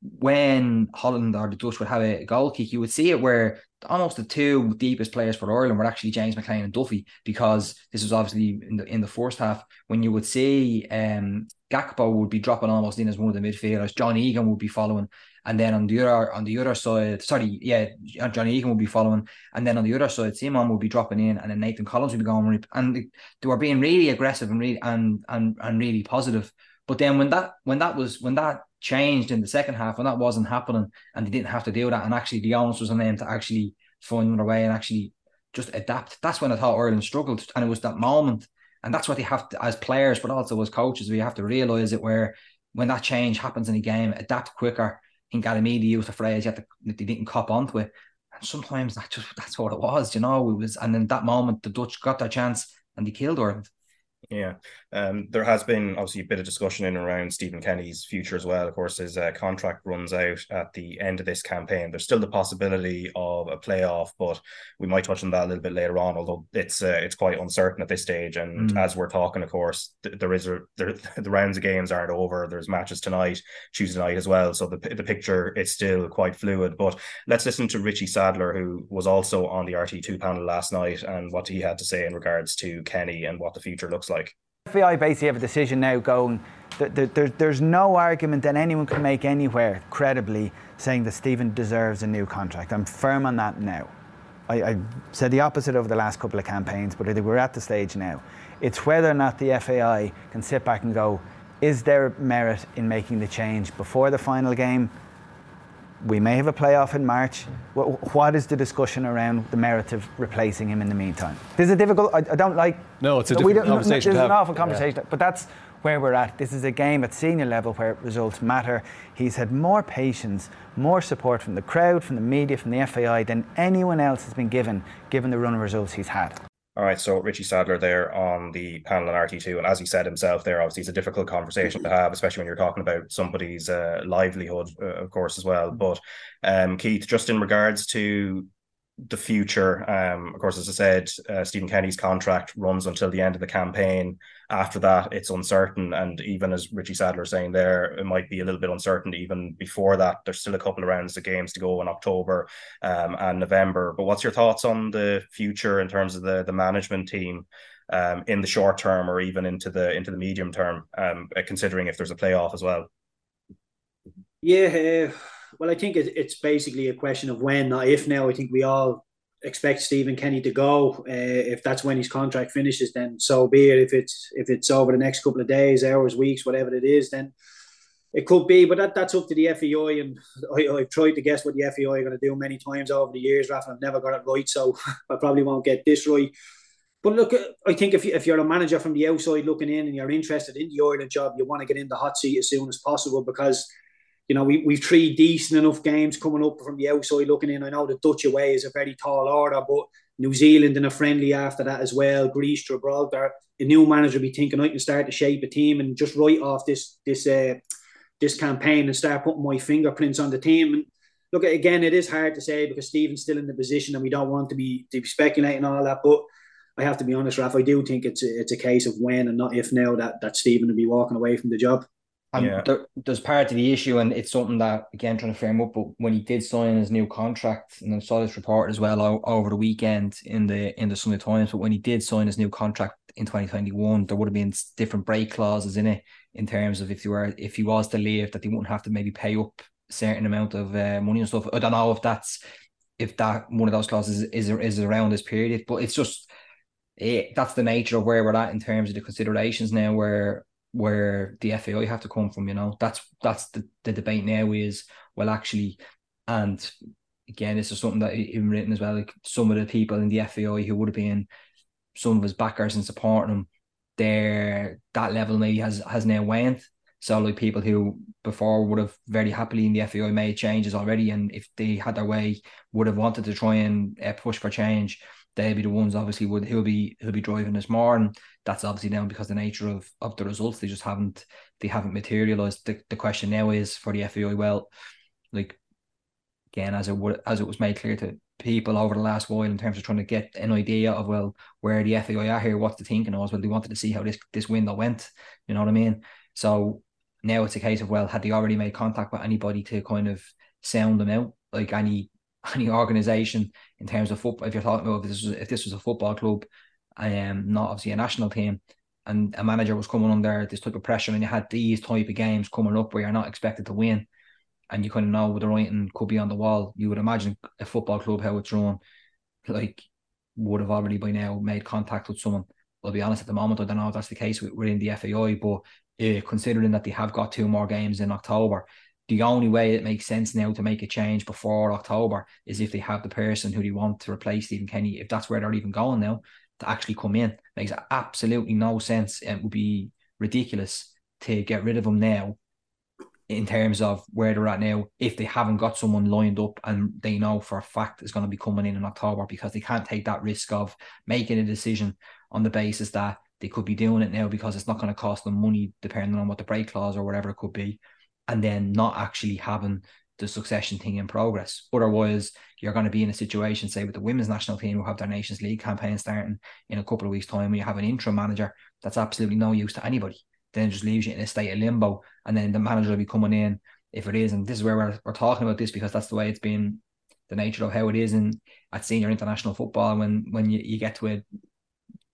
when Holland or the Dutch would have a goal kick, you would see it where almost the two deepest players for Ireland were actually James McClean and Duffy because this was obviously in the in the first half when you would see um Gakpo would be dropping almost in as one of the midfielders, John Egan would be following, and then on the other on the other side, sorry, yeah, Johnny Egan would be following, and then on the other side, Simon would be dropping in, and then Nathan Collins would be going, and they were being really aggressive and really and and and really positive. But then when that when that was when that changed in the second half and that wasn't happening and they didn't have to do that. And actually, the onus was on them to actually find another way and actually just adapt. That's when I thought Ireland struggled. And it was that moment. And that's what they have to, as players, but also as coaches, we have to realize it where when that change happens in a game, adapt quicker. I think Galamidi used the phrase, you to, they didn't cop onto it. And sometimes that just, that's what it was, you know. It was, and in that moment, the Dutch got their chance and they killed Ireland. Yeah, um, there has been obviously a bit of discussion in around Stephen Kenny's future as well. Of course, his uh, contract runs out at the end of this campaign. There's still the possibility of a playoff, but we might touch on that a little bit later on. Although it's uh, it's quite uncertain at this stage. And mm. as we're talking, of course, th- there is a there, the rounds of games aren't over. There's matches tonight, Tuesday night as well. So the the picture is still quite fluid. But let's listen to Richie Sadlier, who was also on the RTÉ two panel last night, and what he had to say in regards to Kenny and what the future looks like. FAI basically have a decision now going that there, there's no argument that anyone can make anywhere credibly saying that Stephen deserves a new contract. I'm firm on that now. I, I said the opposite over the last couple of campaigns, but I think we're at the stage now. It's whether or not the FAI can sit back and go, is there merit in making the change before the final game we may have a playoff in March. What is the discussion around the merit of replacing him in the meantime? This is a difficult. I, I don't like. No, it's a difficult conversation. It's an awful conversation, yeah. but that's where we're at. This is a game at senior level where results matter. He's had more patience, more support from the crowd, from the media, from the FAI than anyone else has been given, given the run of results he's had. All right, so Richie Sadlier there on the panel on RTÉ2, and as he said himself, there obviously it's a difficult conversation to have, especially when you're talking about somebody's uh, livelihood, uh, of course, as well. But um, Keith, just in regards to the future. Um, of course, as I said, uh, Stephen Kenny's contract runs until the end of the campaign. After that, it's uncertain, and even as Richie Sadlier saying there, it might be a little bit uncertain even before that. There's still a couple of rounds of games to go in October um, and November. But what's your thoughts on the future in terms of the the management team? Um, in the short term or even into the into the medium term, um, considering if there's a playoff as well. Yeah, uh, well, I think it, it's basically a question of when, not if. Now, I think we all expect Stephen Kenny to go. Uh, if that's when his contract finishes, then so be it. If it's if it's over the next couple of days, hours, weeks, whatever it is, then it could be. But that, that's up to the FAI, And I, have tried to guess what the FAI are going to do many times over the years, Rafa. I've never got it right, so I probably won't get this right. But look, I think if, you, if you're a manager from the outside looking in and you're interested in the Ireland job, you want to get in the hot seat as soon as possible because – you know, we, we've three decent enough games coming up from the outside looking in. I know the Dutch away is a very tall order, but New Zealand in a friendly after that as well, Greece, Gibraltar. A new manager will be thinking I can start to shape a team and just write off this this uh, this campaign and start putting my fingerprints on the team. And look, again, it is hard to say because Stephen's still in the position and we don't want to be to be speculating all that. But I have to be honest, Raf, I do think it's a, it's a case of when and not if now that that Stephen will be walking away from the job. And yeah. there, there's part of the issue, and it's something that again trying to frame up. But when he did sign his new contract, and I saw this report as well over the weekend in the in the Sunday Times. But when he did sign his new contract in 2021, there would have been different break clauses in it in terms of if you were if he was to leave, that he wouldn't have to maybe pay up a certain amount of uh, money and stuff. I don't know if that's if that one of those clauses is is, is around this period. But it's just it, that's the nature of where we're at in terms of the considerations now, where where the FAI have to come from. You know, that's that's the, the debate now is well actually, and again, this is something that even written as well. Like some of the people in the FAI who would have been some of his backers and supporting him, their that level maybe has has now waned. So like people who before would have very happily in the FAI made changes already, and if they had their way, would have wanted to try and uh, push for change. They'll be the ones obviously would who'll be who'll be driving this more, and that's obviously now because the nature of of the results they just haven't they haven't materialized. The, the question now is for the FAI, well, like again as it would as it was made clear to people over the last while in terms of trying to get an idea of well where the FAI are here, what's the thinking was well they wanted to see how this this window went. You know what I mean? So now it's a case of well, had they already made contact with anybody to kind of sound them out, like any any organization in terms of football. If you're talking about if this was if this was a football club, i um, not obviously a national team, and a manager was coming under this type of pressure, and you had these type of games coming up where you're not expected to win, and you kind of know the writing could be on the wall. You would imagine a football club how it's run, like would have already by now made contact with someone. I'll be honest, at the moment, I don't know if that's the case within the FAI, but uh, considering that they have got two more games in October, the only way it makes sense now to make a change before October is if they have the person who they want to replace Stephen Kenny, if that's where they're even going now, to actually come in. It Makes absolutely no sense. It would be ridiculous to get rid of him now in terms of where they're at now if they haven't got someone lined up and they know for a fact is going to be coming in in October because they can't take that risk of making a decision on the basis that they could be doing it now because it's not going to cost them money depending on what the break clause or whatever it could be and then not actually having the succession thing in progress. Otherwise, you're going to be in a situation, say, with the women's national team who have their Nations League campaign starting in a couple of weeks' time, where you have an interim manager that's absolutely no use to anybody. Then just leaves you in a state of limbo, and then the manager will be coming in if it is. And this is where we're, we're talking about this because that's the way it's been, the nature of how it is in at senior international football. When when you, you get to a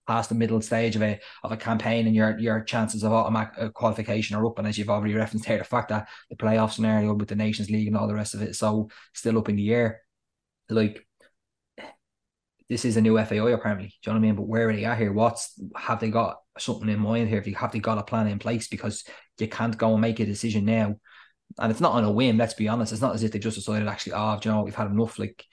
past the middle stage of a of a campaign and your your chances of automatic uh, qualification are up. And as you've already referenced here the fact that the playoff scenario with the Nations League and all the rest of it so still up in the air like this is a new FAI apparently. Do you know what I mean? But where are they at here? What's have they got something in mind here? If you have they got a plan in place? Because you can't go and make a decision now. And it's not on a whim let's be honest. It's not as if they just decided actually oh you know we've had enough like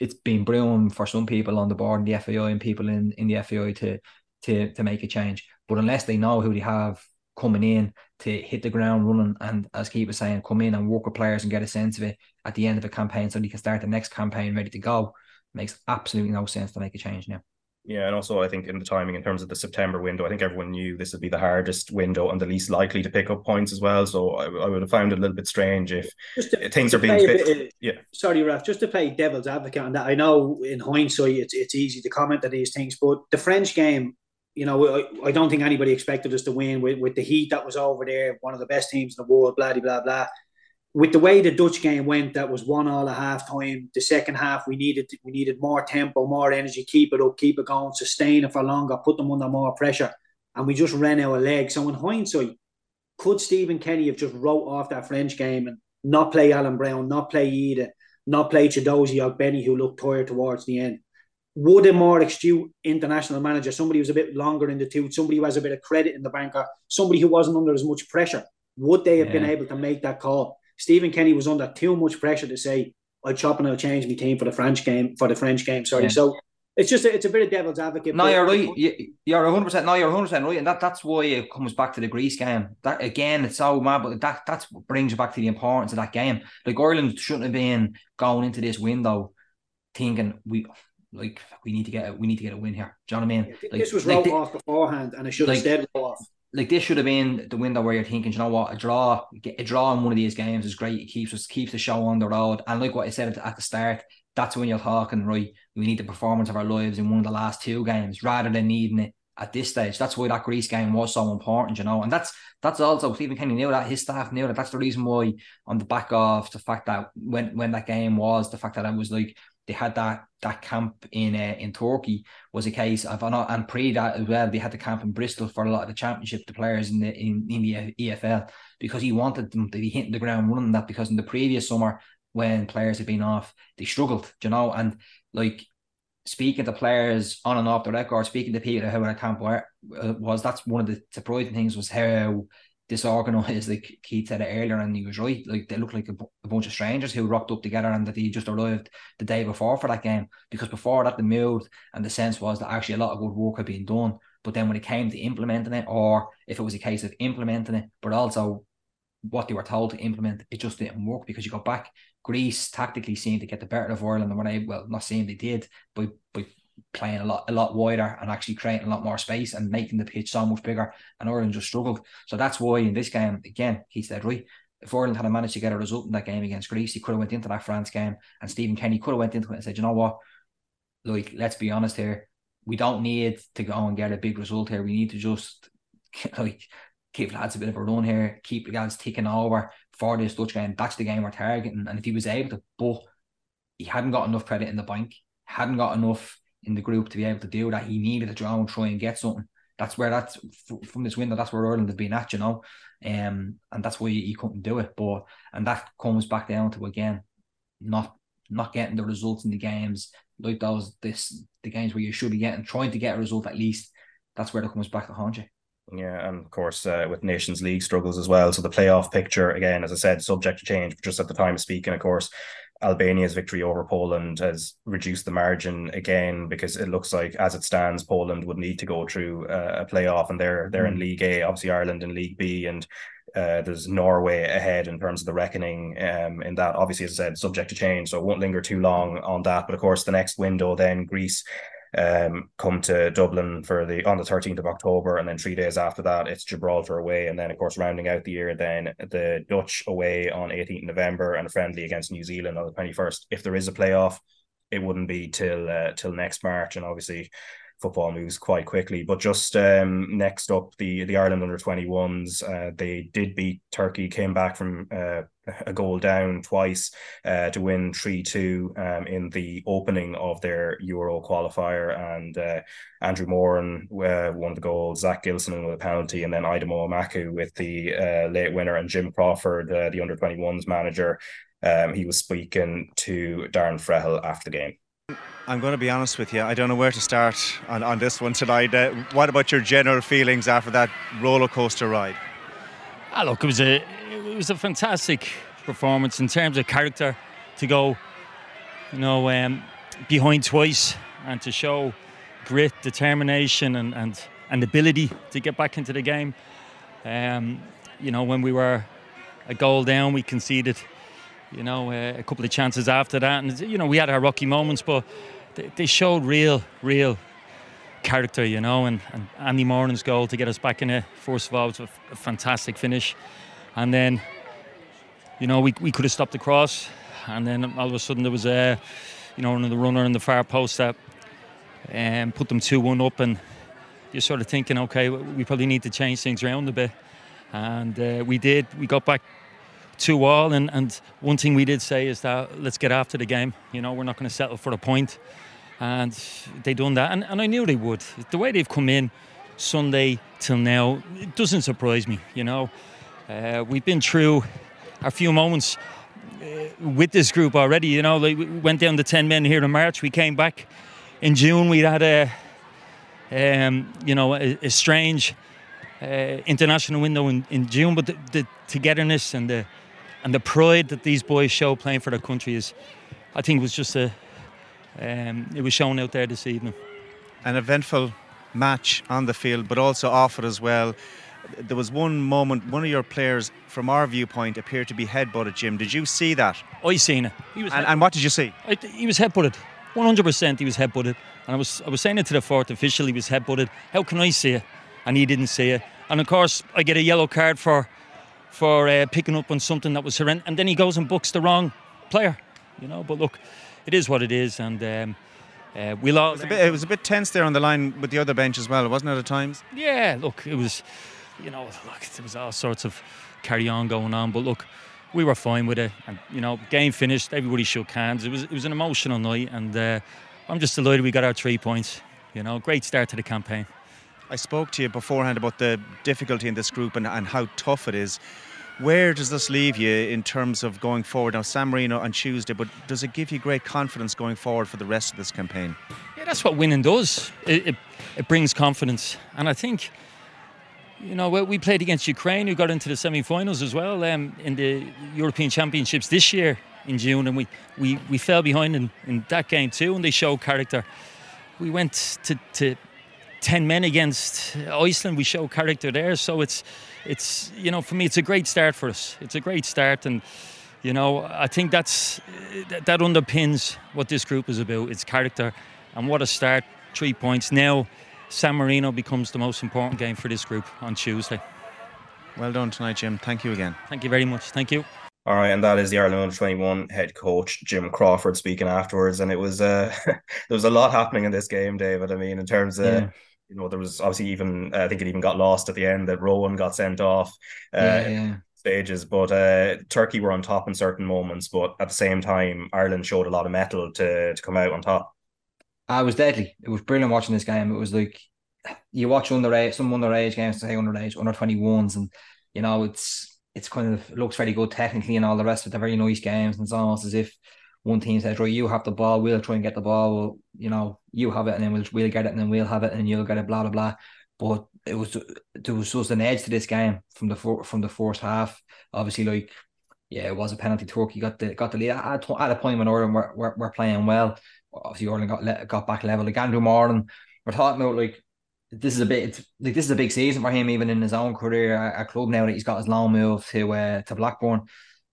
it's been brewing for some people on the board in the FAI and people in, in the FAI to to to make a change. But unless they know who they have coming in to hit the ground running and as Keith was saying, come in and work with players and get a sense of it at the end of a campaign so they can start the next campaign ready to go, makes absolutely no sense to make a change now. Yeah, and also I think in the timing in terms of the September window, I think everyone knew this would be the hardest window and the least likely to pick up points as well. So I, I would have found it a little bit strange if to, things are being fit. Of, yeah. Sorry, Raf, just to play devil's advocate on that. I know in hindsight it's it's easy to comment on these things, but the French game, you know, I, I don't think anybody expected us to win with, with the heat that was over there, one of the best teams in the world, blah blah blah with the way the Dutch game went, that was one all at half time. The second half, we needed we needed more tempo, more energy, keep it up, keep it going, sustain it for longer, put them under more pressure, and we just ran out of legs. So in hindsight, could Stephen Kenny have just wrote off that French game and not play Alan Browne, not play Idah, not play Chiedozie Ogbene, who looked tired towards the end? Would a more astute international manager, somebody who's a bit longer in the tooth, somebody who has a bit of credit in the banker, somebody who wasn't under as much pressure, would they have yeah. been able to make that call? Stephen Kenny was under too much pressure to say, oh, I'll chop and I'll change my team for the French game, for the French game, sorry. Yeah. So it's just a, it's a bit of devil's advocate. No, you're right. You're 100 percent no, you're 100 percent right, and that that's why it comes back to the Greece game. That again, it's so mad, but that that's what brings you back to the importance of that game. Like Ireland shouldn't have been going into this window thinking we like we need to get a, we need to get a win here. Do you know what I mean? Like, this was like, off beforehand, and it should have like, stayed off like this should have been the window where you're thinking, you know what, a draw, a draw in one of these games is great. It keeps us keeps the show on the road. And like what I said at the start, that's when you're talking, right? We need the performance of our lives in one of the last two games rather than needing it at this stage. That's why that Greece game was so important, you know. And that's that's also Stephen Kenny knew that his staff knew that. That's the reason why, on the back of the fact that when when that game was, the fact that I was like they had that that camp in uh, in Turkey was a case of and pre that as well they had the camp in Bristol for a lot of the championship the players in the in, in the EFL because he wanted them to be hitting the ground running that because in the previous summer when players have been off, they struggled, you know, and like speaking to players on and off the record, speaking to people who were at camp uh, was that's one of the surprising things was how disorganized, like Keith said earlier, and he was right. Like they looked like a, a, bunch of strangers who rocked up together and that he just arrived the day before for that game. Because before that, the mood and the sense was that actually a lot of good work had been done. But then when it came to implementing it, or if it was a case of implementing it, but also what they were told to implement, it just didn't work because you got back. Greece tactically seemed to get the better of Ireland, and when I well, not saying they did, but by playing a lot a lot wider and actually creating a lot more space and making the pitch so much bigger. And Ireland just struggled. So that's why in this game, again, he said, right, if Ireland had managed to get a result in that game against Greece, he could have went into that France game and Stephen Kenny could have went into it and said, you know what, like, let's be honest here. We don't need to go and get a big result here. We need to just like give lads a bit of a run here, keep the guys ticking over for this Dutch game. That's the game we're targeting. And if he was able to, but he hadn't got enough credit in the bank, hadn't got enough in the group to be able to do that. He needed to draw and try and get something. That's where that's from this window. That's where Ireland have been at, you know, um, and that's why he couldn't do it. But and that comes back down to again, not not getting the results in the games like those this the games where you should be getting trying to get a result at least. That's where it comes back to haunt you. Yeah, and of course uh, with Nations League struggles as well. So the playoff picture again, as I said, subject to change. But just at the time of speaking, of course, Albania's victory over Poland has reduced the margin again because it looks like, as it stands, Poland would need to go through uh, a playoff, and they're they're mm. in League A, obviously Ireland in League B, and uh, there's Norway ahead in terms of the reckoning. Um, in that, obviously, as I said, subject to change, so it won't linger too long on that. But of course, the next window then Greece um, come to Dublin for the on the 13th of October, and then three days after that, it's Gibraltar away, and then of course rounding out the year, then the Dutch away on 18th November and a friendly against New Zealand on the 21st. If there is a playoff, it wouldn't be till uh, till next March, and obviously football moves quite quickly. But just um, next up, the the Ireland under 21s, uh, they did beat Turkey, came back from uh, a goal down twice uh, to win 3 2 um, in the opening of their Euro qualifier. And uh, Andrew Moran uh, won the goal, Zak Gilsenan with a penalty, and then Aidomo Emakhu with the uh, late winner, and Jim Crawford, the under 21s manager. Um, he was speaking to Darren Frehill after the game. I'm going to be honest with you. I don't know where to start on, on this one tonight. Uh, what about your general feelings after that roller coaster ride? Ah, look, it was a it was a fantastic performance in terms of character to go, you know, um, behind twice and to show grit, determination, and and and ability to get back into the game. Um, you know, when we were a goal down, we conceded. You know, uh, a couple of chances after that, and you know, we had our rocky moments, but they, showed real, real character, you know, and, and Andy Moran's goal to get us back in it, first of all, was a, a fantastic finish. And then, you know, we, we could have stopped the cross. And then all of a sudden there was a, you know, another runner in the far post that um, put them 2 1 up. And you're sort of thinking, okay, we probably need to change things around a bit. And uh, we did. We got back two all. And, and one thing we did say is that let's get after the game. You know, we're not going to settle for a point and they done that, and, and I knew they would. The way they've come in Sunday till now, it doesn't surprise me. You know, uh, we've been through a few moments uh, with this group already. You know, like we went down to ten men here in March. We came back in June. We had a, um, you know, a, a strange uh, international window in, in June, but the, the togetherness and the and the pride that these boys show playing for their country is, I think, was just a um, it was shown out there this evening. An eventful match on the field, but also off it as well. There was one moment, one of your players, from our viewpoint, appeared to be headbutted. Jim, did you see that? I seen it. and, and, what did you see? I, he was headbutted. 100% he was headbutted. And I was, I was saying it to the fourth official, he was headbutted. How can I see it? And he didn't see it. And of course, I get a yellow card for for uh, picking up on something that was horrendous. And then he goes and books the wrong player, you know. But look, it is what it is, and um, uh, we'll all. It was, bit, it was, a bit, tense there on the line with the other bench as well, wasn't it at times? Yeah, look, it was, you know, look, there was all sorts of carry on going on, but look, we were fine with it, and you know, game finished, everybody shook hands. It was it was an emotional night, and uh, I'm just delighted we got our three points. You know, great start to the campaign. I spoke to you beforehand about the difficulty in this group and, and how tough it is. Where does this leave you in terms of going forward? Now, San Marino on Tuesday, but does it give you great confidence going forward for the rest of this campaign? Yeah, that's what winning does. It, it, it brings confidence. And I think, you know, we played against Ukraine, who got into the semi finals as well um, in the European Championships this year in June, and we, we, we fell behind in, in that game too, and they showed character. We went to, to 10 men against Iceland, we showed character there. So it's, it's you know, for me, it's a great start for us. It's a great start. And, you know, I think that's that underpins what this group is about. It's character. And what a start. Three points. Now, San Marino becomes the most important game for this group on Tuesday. Well done tonight, Jim. Thank you again. Thank you very much. Thank you. All right, and that is the Ireland 21 head coach Jim Crawford speaking afterwards, and it was uh, there was a lot happening in this game, David. I mean, in terms of yeah you know, there was obviously even I think it even got lost at the end that Rowan got sent off. Uh, yeah, yeah. Stages, but uh, Turkey were on top in certain moments, but at the same time, Ireland showed a lot of mettle to to come out on top. I was deadly. It was brilliant watching this game. It was like you watch underage some underage games, say underage, under twenty ones, and you know it's it's kind of looks very good technically and all the rest of the very nice games, and it's almost as if one team says, right, you have the ball, we'll try and get the ball. Well, you know, you have it, and then we'll we'll get it, and then we'll have it, and you'll get it, blah blah blah. But it was there was just an edge to this game from the from the first half. Obviously, like yeah, it was a penalty. Turkey got the got the lead at, at a point when Ireland were, were, were playing well. Obviously, Ireland got got back level. Like Andrew Moran, we're talking about like this is a bit it's, like this is a big season for him, even in his own career at club now that he's got his long move to uh, to Blackburn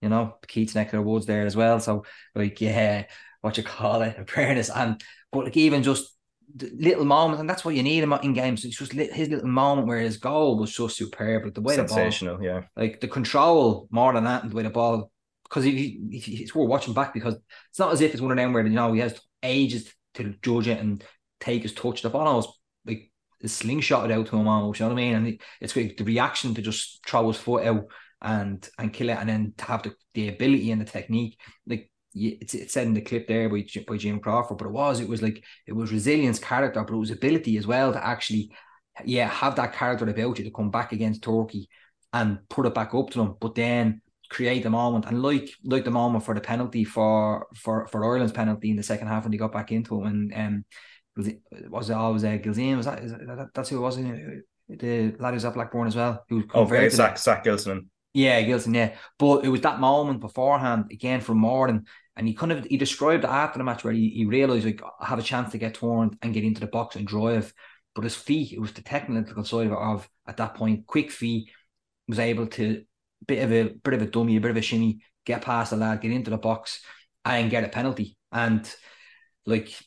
you know, Keats neck of the woods there as well. So like, yeah, what you call it, awareness and but like even just little moments, and that's what you need in games. It's just his little moment where his goal was so superb, like the way sensational, the ball, yeah, like the control more than that, and the way the ball. Because it's worth watching back because it's not as if it's one of them where you know he has ages to judge it and take his touch. The ball almost like slingshot it out to him almost. You know what I mean? And it's like the reaction to just throw his foot out and and kill it, and then to have the, the ability and the technique. Like it's, it's said in the clip there by by Jim Crawford, but it was it was like it was resilience, character, but it was ability as well to actually yeah have that character about you to come back against Turkey and put it back up to them, but then create the moment and like like the moment for the penalty for for for Ireland's penalty in the second half when they got back into it and um was it was it always uh, Gilsenan was that, is that that's who it was the lad who's at Blackburn as well who okay Zach Zak Gilsenan yeah, Gilsenan, yeah. But it was that moment beforehand again from Moran, and he kind of he described after the match where he, he realized like I have a chance to get turned and get into the box and drive. But his feet, it was the technical side of of at that point, quick feet, was able to bit of a bit of a dummy, a bit of a shimmy, get past the lad, get into the box, and get a penalty. And like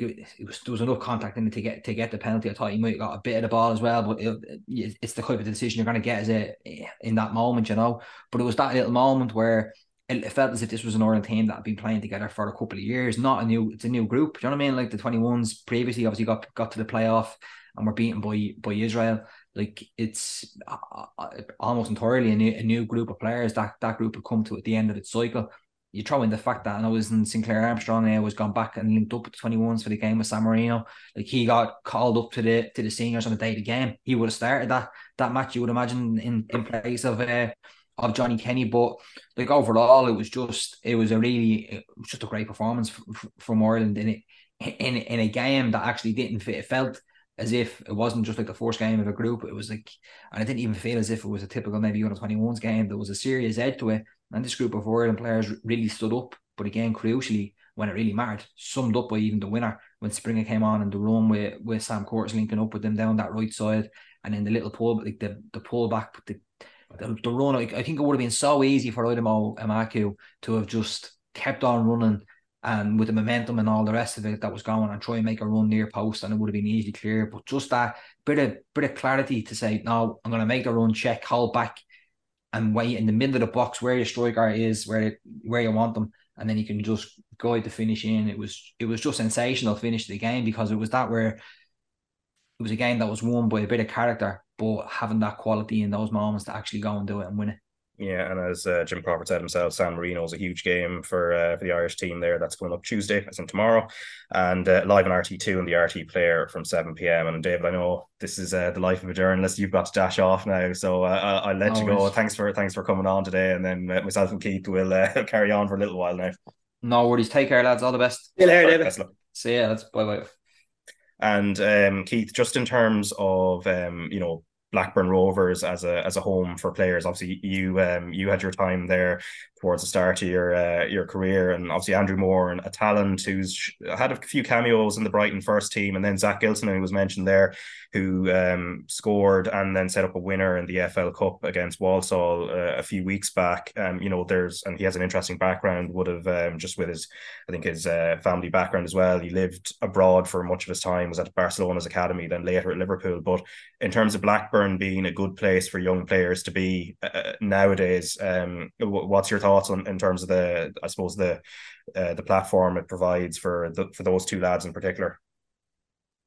it was there was enough contact in it to get to get the penalty. I thought he might have got a bit of the ball as well, but it, it's the type of decision you're going to get as a in that moment, you know. But it was that little moment where it felt as if this was an Ireland team that had been playing together for a couple of years. Not a new, it's a new group. Do you know what I mean? Like the twenty ones previously, obviously got got to the playoff and were beaten by by Israel. Like it's uh, uh, almost entirely a new, a new group of players that that group had come to at the end of its cycle you throw in the fact that I was in Sinclair Armstrong there was gone back and linked up with the 21s for the game with San Marino. Like he got called up to the to the seniors on the day of the game. He would have started that that match, you would imagine, in, in place of uh, of Johnny Kenny. But like overall, it was just it was a really it was just a great performance from Ireland in it in in a game that actually didn't fit. It felt as if it wasn't just like the first game of a group. It was like, and I didn't even feel as if it was a typical maybe under 21s game. There was a serious edge to it. And this group of Ireland players really stood up. But again, crucially, when it really mattered, summed up by even the winner when Springer came on and the run with, with Sam Curtis linking up with them down that right side. And then the little pull, like the, the pull back, the, the, the run. I think it would have been so easy for Aidomo Emakhu to have just kept on running and with the momentum and all the rest of it that was going and try and make a run near post and it would have been easily clear. But just that bit of bit of clarity to say, no, I'm gonna make the run, check, hold back and wait in the middle of the box where your striker is, where where you want them, and then you can just guide the finish in. It was it was just sensational finish to the game because it was that where it was a game that was won by a bit of character, but having that quality in those moments to actually go and do it and win it. Yeah, and as uh, Jim Crawford said himself, San Marino is a huge game for uh, for the Irish team there. That's coming up Tuesday, as in tomorrow, and uh, live on RTÉ2 and the RTÉ Player from 7 p.m. And David, I know this is uh, the life of a journalist. You've got to dash off now, so uh, I'll let you go. Thanks for thanks for coming on today, and then uh, myself and Keith will carry on for a little while now. No worries. Take care, lads. All the best. See you later, David. See ya. That's bye bye. And um, Keith, just in terms of um, you know Blackburn Rovers as a as a home for players. Obviously, you um you had your time there towards the start of your uh, your career, and obviously Andrew Moore and a talent who's had a few cameos in the Brighton first team, and then Zak Gilsenan, who was mentioned there, who um, scored and then set up a winner in the EFL Cup against Walsall uh, a few weeks back. Um, you know, there's and he has an interesting background. Would have um, just with his, I think his uh, family background as well. He lived abroad for much of his time. Was at Barcelona's academy, then later at Liverpool. But in terms of Blackburn being a good place for young players to be uh, nowadays, um, what's your thoughts? Thoughts on in terms of the I suppose the uh, the platform it provides for the, for those two lads in particular?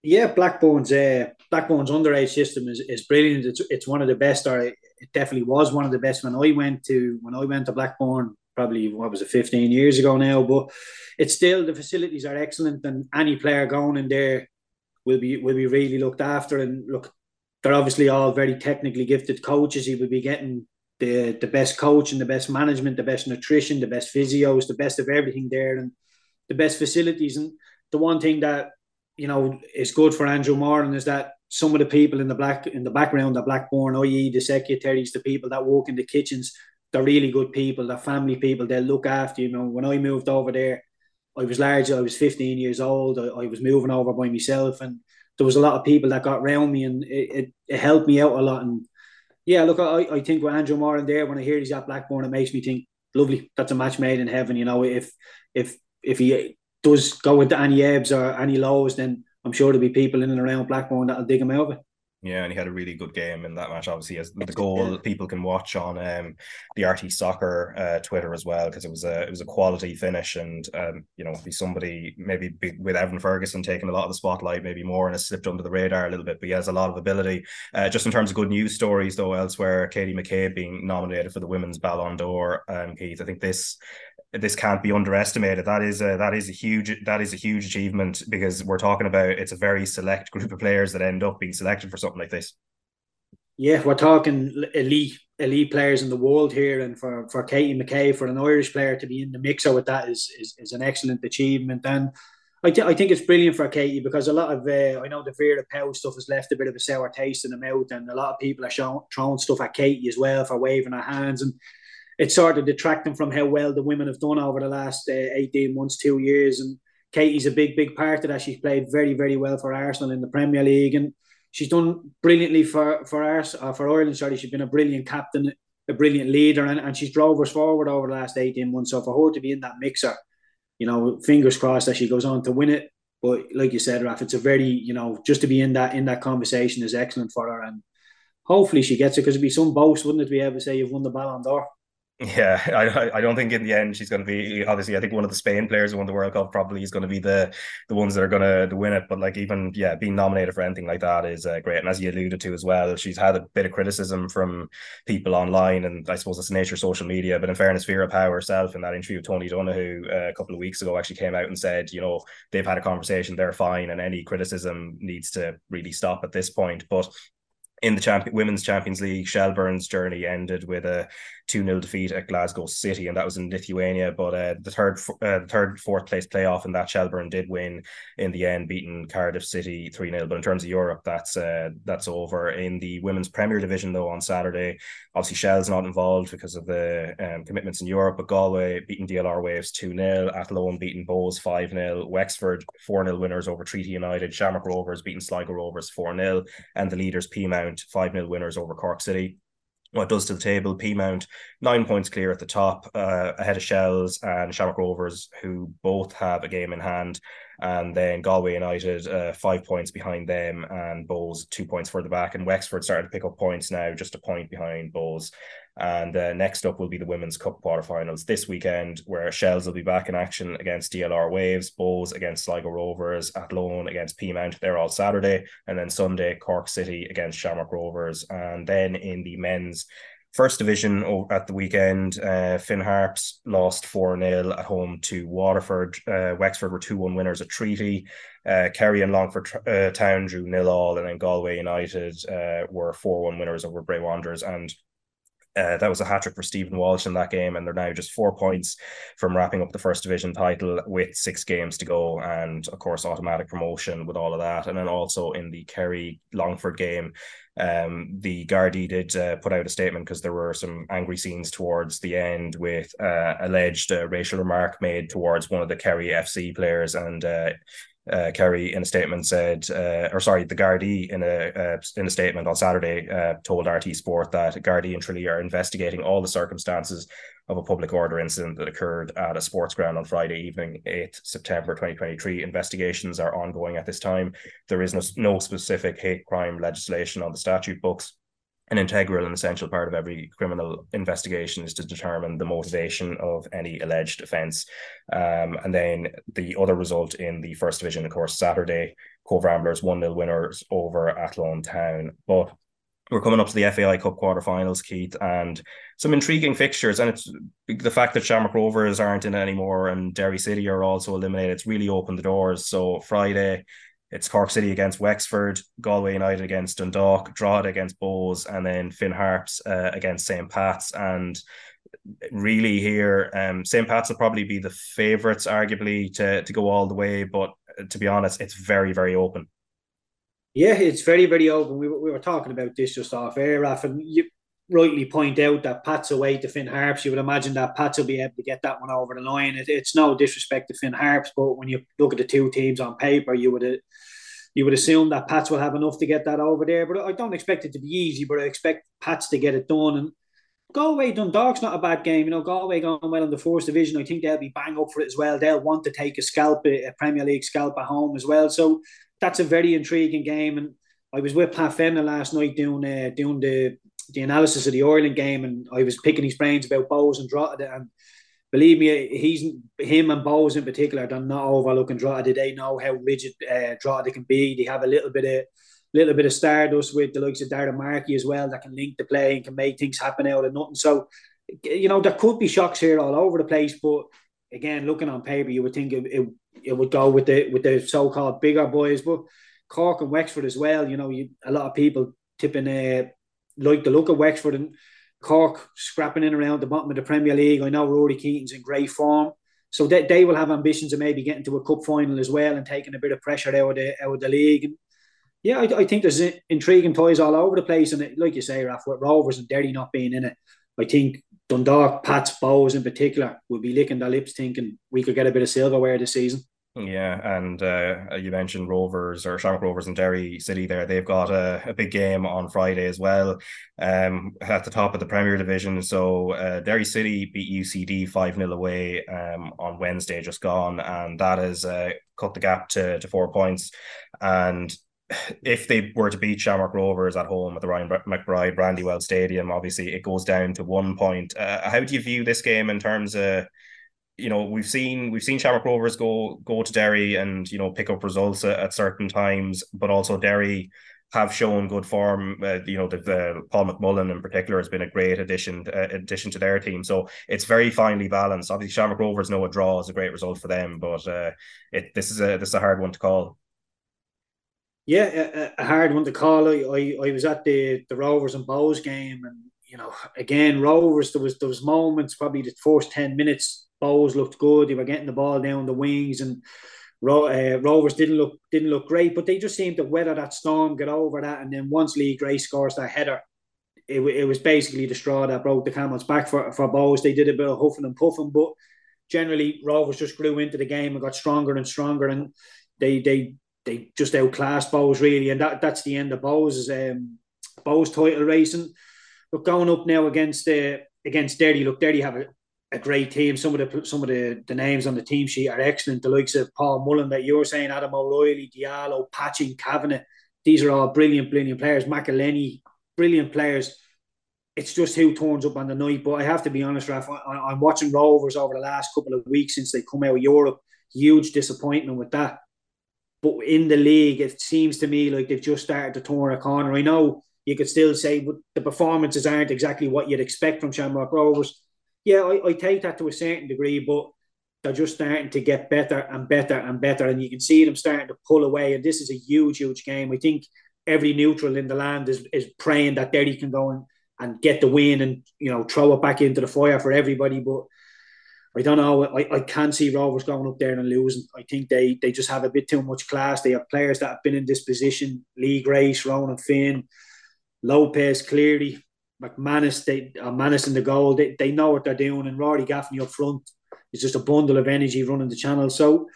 Yeah, Blackburn's uh, Blackburn's underage system is, is brilliant. It's it's one of the best, or it definitely was one of the best when I went to when I went to Blackburn. Probably what was it, fifteen years ago now? But it's still the facilities are excellent, and any player going in there will be will be really looked after. And look, they're obviously all very technically gifted coaches. He would be getting the the best coach and the best management, the best nutrition, the best physios, the best of everything there, and the best facilities. And the one thing that you know is good for Andrew Moran is that some of the people in the black in the background at Blackburn, i.e. the secretaries, the people that work in the kitchens, they're really good people, they're family people, they look after you. you know, when I moved over there, I was large, I was 15 years old, I, I, was moving over by myself and there was a lot of people that got around me and it, it, it helped me out a lot and yeah, look, I, I think with Andrew Moran there, when I hear he's at Blackburn, it makes me think, lovely, that's a match made in heaven. You know, if if if he does go into any ebbs or any lows, then I'm sure there'll be people in and around Blackburn that'll dig him out. Yeah, and he had a really good game in that match. Obviously, as the goal people can watch on um, the RTÉ Soccer uh, Twitter as well because it was a it was a quality finish, and um, you know, be somebody maybe be, with Evan Ferguson taking a lot of the spotlight, maybe more, and has slipped under the radar a little bit. But he has a lot of ability. Uh, just in terms of good news stories, though, elsewhere, Katie McCabe being nominated for the Women's Ballon d'Or. Um, Keith, I think this this can't be underestimated. That is a that is a huge that is a huge achievement because we're talking about it's a very select group of players that end up being selected for something like this. Yeah, we're talking elite elite players in the world here, and for for Katie McCabe for an Irish player to be in the mixer with that is is, is an excellent achievement. And I, th- I think it's brilliant for Katie because a lot of uh, I know the fear Vera Pauw stuff has left a bit of a sour taste in the mouth, and a lot of people are showing, throwing stuff at Katie as well for waving her hands and it's sort of detracting from how well the women have done over the last uh, 18 months, two years. And Katie's a big, big part of that. She's played very, very well for Arsenal in the Premier League. And she's done brilliantly for, for, Ars, uh, for Ireland. Sorry, she's been a brilliant captain, a brilliant leader, and, and she's drove us forward over the last 18 months. So for her to be in that mixer, you know, fingers crossed that she goes on to win it. But like you said, Raf, it's a very, you know, just to be in that in that conversation is excellent for her. And hopefully she gets it because it'd be some boast, wouldn't it, to be able to say you've won the Ballon d'Or? Yeah, I I don't think in the end she's going to be obviously. I think one of the Spain players who won the World Cup probably is going to be the the ones that are going to, to win it. But like even yeah, being nominated for anything like that is uh, great. And as you alluded to as well, she's had a bit of criticism from people online, and I suppose it's nature of social media. But in fairness, Vera Pauw herself in that interview with Tony Donoghue uh, a couple of weeks ago actually came out and said, you know, they've had a conversation, they're fine, and any criticism needs to really stop at this point. But in the women's Champions League, Shelbourne's journey ended with a 2 0 defeat at Glasgow City, and that was in Lithuania. But uh, the third, uh, the third, fourth place playoff in that Shelbourne did win in the end, beating Cardiff City 3 0. But in terms of Europe, that's uh, that's over. In the women's Premier Division, though, on Saturday, obviously Shell's not involved because of the um, commitments in Europe, but Galway beating DLR Waves 2 0, Athlone beating Bohs 5 0, Wexford 4 0 winners over Treaty United, Shamrock Rovers beating Sligo Rovers 4 0, and the leaders Peamount 5 0 winners over Cork City what does to the table. Peamount nine points clear at the top, uh, ahead of Shells and Shamrock Rovers, who both have a game in hand, and then Galway United uh, five points behind them, and Bohs two points further back, and Wexford starting to pick up points now, just a point behind Bohs. And uh, next up will be the Women's Cup quarterfinals this weekend, where Shells will be back in action against DLR Waves, Bohs against Sligo Rovers, Athlone against Peamount. They're all Saturday. And then Sunday, Cork City against Shamrock Rovers. And then in the men's First division at the weekend, uh, Finn Harps lost 4 0 at home to Waterford. Uh, Wexford were 2 1 winners at Treaty. Uh, Kerry and Longford uh, Town drew nil all, and then Galway United uh, were 4 1 winners over Bray Wanderers. And uh, that was a hat trick for Stephen Walsh in that game, and they're now just four points from wrapping up the first division title with six games to go, and of course automatic promotion with all of that. And then also in the Kerry Longford game, um, the Gardaí did uh, put out a statement because there were some angry scenes towards the end with uh, alleged uh, racial remark made towards one of the Kerry FC players, and uh, Kerry in a statement said, uh, or sorry, the Gardaí in a uh, in a statement on Saturday uh, told RTÉ Sport that Gardaí and Tralee are investigating all the circumstances of a public order incident that occurred at a sports ground on Friday evening, 8th September 2023. Investigations are ongoing at this time. There is no, no specific hate crime legislation on the statute books an integral and essential part of every criminal investigation is to determine the motivation of any alleged offence. Um, and then the other result in the first division, of course, Saturday, Cobh Ramblers 1 0 winners over Athlone Town. But we're coming up to the FAI Cup quarterfinals, Keith, and some intriguing fixtures. And it's the fact that Shamrock Rovers aren't in anymore and Derry City are also eliminated. It's really opened the doors. So Friday, it's Cork City against Wexford, Galway United against Dundalk, Drogheda against Bohs, and then Finn Harps uh, against St. Pat's. And really, here, um, St. Pat's will probably be the favourites, arguably, to, to go all the way. But uh, to be honest, it's very, very open. Yeah, it's very, very open. We we were talking about this just off air, Raf, and you rightly point out that Pat's away to Finn Harps. You would imagine that Pats will be able to get that one over the line. It, it's no disrespect to Finn Harps, but when you look at the two teams on paper, you would you would assume that Pats will have enough to get that over there. But I don't expect it to be easy, but I expect Pats to get it done. And Galway Dundalk's not a bad game. You know, Galway going well in the fourth division. I think they'll be bang up for it as well. They'll want to take a scalp, a Premier League scalp at home as well. So that's a very intriguing game. And I was with Pat Fenlon last night doing uh, doing the the analysis of the Ireland game, and I was picking his brains about Bohs and Drogheda. And believe me, he's him and Bohs in particular. They're not overlooking Drogheda. They know how rigid uh, Drogheda can be. They have a little bit of little bit of stardust with the likes of Darragh Markey as well that can link the play and can make things happen out of nothing. So, you know, there could be shocks here all over the place, but again, looking on paper, you would think it, it, it would go with the with the so called bigger boys, but Cork and Wexford as well. You know, you, a lot of people tipping uh, like the look of Wexford and Cork scrapping in around the bottom of the Premier League. I know Rory Keating's in great form. So they, they will have ambitions of maybe getting to a cup final as well and taking a bit of pressure out of the, out of the league. And yeah, I, I think there's intriguing toys all over the place. And it, like you say, Raf, with Rovers and Derry not being in it, I think Dundalk, Pats, Bohs in particular, will be licking their lips thinking we could get a bit of silverware this season. Yeah, and uh, you mentioned Rovers or Shamrock Rovers and Derry City there. They've got a, a big game on Friday as well um, at the top of the Premier Division. So uh, Derry City beat UCD 5 0 away um, on Wednesday, just gone, and that has uh, cut the gap to, to four points. And if they were to beat Shamrock Rovers at home at the Ryan McBride Brandywell Stadium, obviously it goes down to one point. Uh, how do you view this game in terms of you know we've seen we've seen Shamrock Rovers go go to Derry and you know pick up results at, at certain times, but also Derry have shown good form. Uh, you know, the, the, Paul McMullan in particular has been a great addition uh, addition to their team. So it's very finely balanced. Obviously, Shamrock Rovers know a draw is a great result for them, but uh, it this is a this is a hard one to call. Yeah, a, a hard one to call. I, I, I was at the the Rovers and Bohs game, and you know, again, Rovers there was there was moments probably the first ten minutes Bohs looked good. They were getting the ball down the wings, and uh, Rovers didn't look didn't look great. But they just seemed to weather that storm, get over that, and then once Lee Grace scores that header, it, it was basically the straw that broke the camel's back for for Bohs. They did a bit of huffing and puffing, but generally Rovers just grew into the game and got stronger and stronger, and they they they just outclassed Bohs really, and that that's the end of Bohs um, Bohs title racing. But going up now against uh, against Derry, look, Derry have a, a great team. Some of the some of the, the names on the team sheet are excellent. The likes of Paul Mullen that you're saying, Adam O'Reilly, Diallo, Patching, Kavanagh. These are all brilliant, brilliant players. McElhenney, brilliant players. It's just who turns up on the night. But I have to be honest, Raf, I, am watching Rovers over the last couple of weeks since they come out of Europe. Huge disappointment with that. But in the league, it seems to me like they've just started to turn a corner. I know you could still say the performances aren't exactly what you'd expect from Shamrock Rovers. Yeah, I, I take that to a certain degree, but they're just starting to get better and better and better, and you can see them starting to pull away. And this is a huge, huge game. I think every neutral in the land is, is praying that Derry can go and, and get the win and you know throw it back into the fire for everybody. But I don't know. I, I can't see Rovers going up there and losing. I think they they just have a bit too much class. They have players that have been in this position: Lee Grace, Ronan Finn, Lopes, clearly McManus. They uh, Mannus in the goal. They, they know what they're doing, and Rory Gaffney up front is just a bundle of energy running the channel. So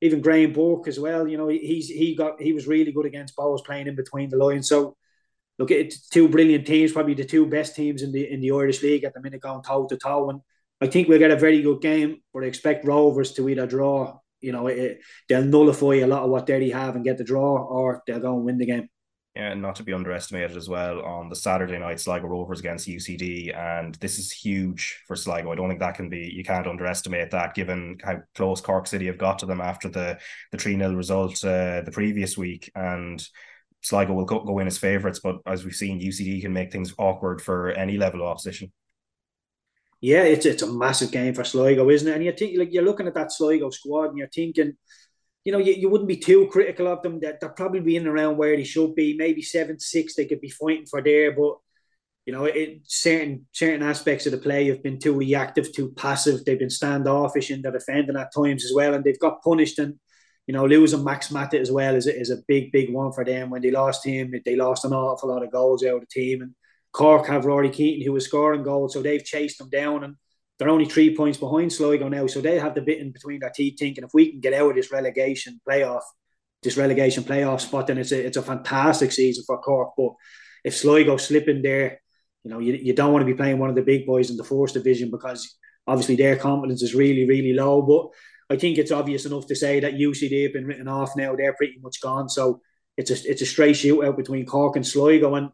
even Graham Burke as well. You know, he's he got he was really good against Bohs playing in between the lines. So look, at it's two brilliant teams, probably the two best teams in the in the Irish league at the minute, going toe to toe. And I think we'll get a very good game. But I expect Rovers to either draw. You know, it, they'll nullify a lot of what Derry have and get the draw, or they'll go and win the game. And not to be underestimated as well on the Saturday night Sligo Rovers against UCD, and this is huge for Sligo. I don't think that can be you can't underestimate that given how close Cork City have got to them after the the three 0 result uh, the previous week, and Sligo will go, go in as favourites. But as we've seen, UCD can make things awkward for any level of opposition. Yeah, it's it's a massive game for Sligo, isn't it? And you think like you're looking at that Sligo squad, and you're thinking you know, you, you wouldn't be too critical of them. That they're probably being around where they should be. Maybe seven six, they could be fighting for there, but you know, it, certain certain aspects of the play have been too reactive, too passive. They've been standoffish in their defending at times as well, and they've got punished. And you know, losing Max Mata as well is a, is a big, big one for them. When they lost him, they lost an awful lot of goals out of the team. And Cork have Ruairí Keating, who was scoring goals, so they've chased them down. And they're only three points behind Sligo now, so they have the bit in between their teeth, thinking if we can get out of this relegation playoff, this relegation playoff spot, then it's a it's a fantastic season for Cork. But if Sligo slip in there, you know, you, you don't want to be playing one of the big boys in the fourth division because obviously their confidence is really, really low. But I think it's obvious enough to say that UCD have been written off now. They're pretty much gone. So it's a it's a straight shootout between Cork and Sligo. And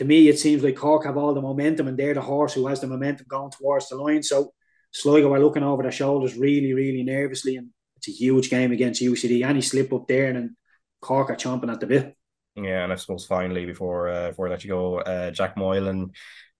to me, it seems like Cork have all the momentum and they're the horse who has the momentum going towards the line. So Sligo are looking over their shoulders really, really nervously. And it's a huge game against UCD. Any slip up there and Cork are chomping at the bit. Yeah, and I suppose finally, before uh, before I let you go, uh, Jack Moylan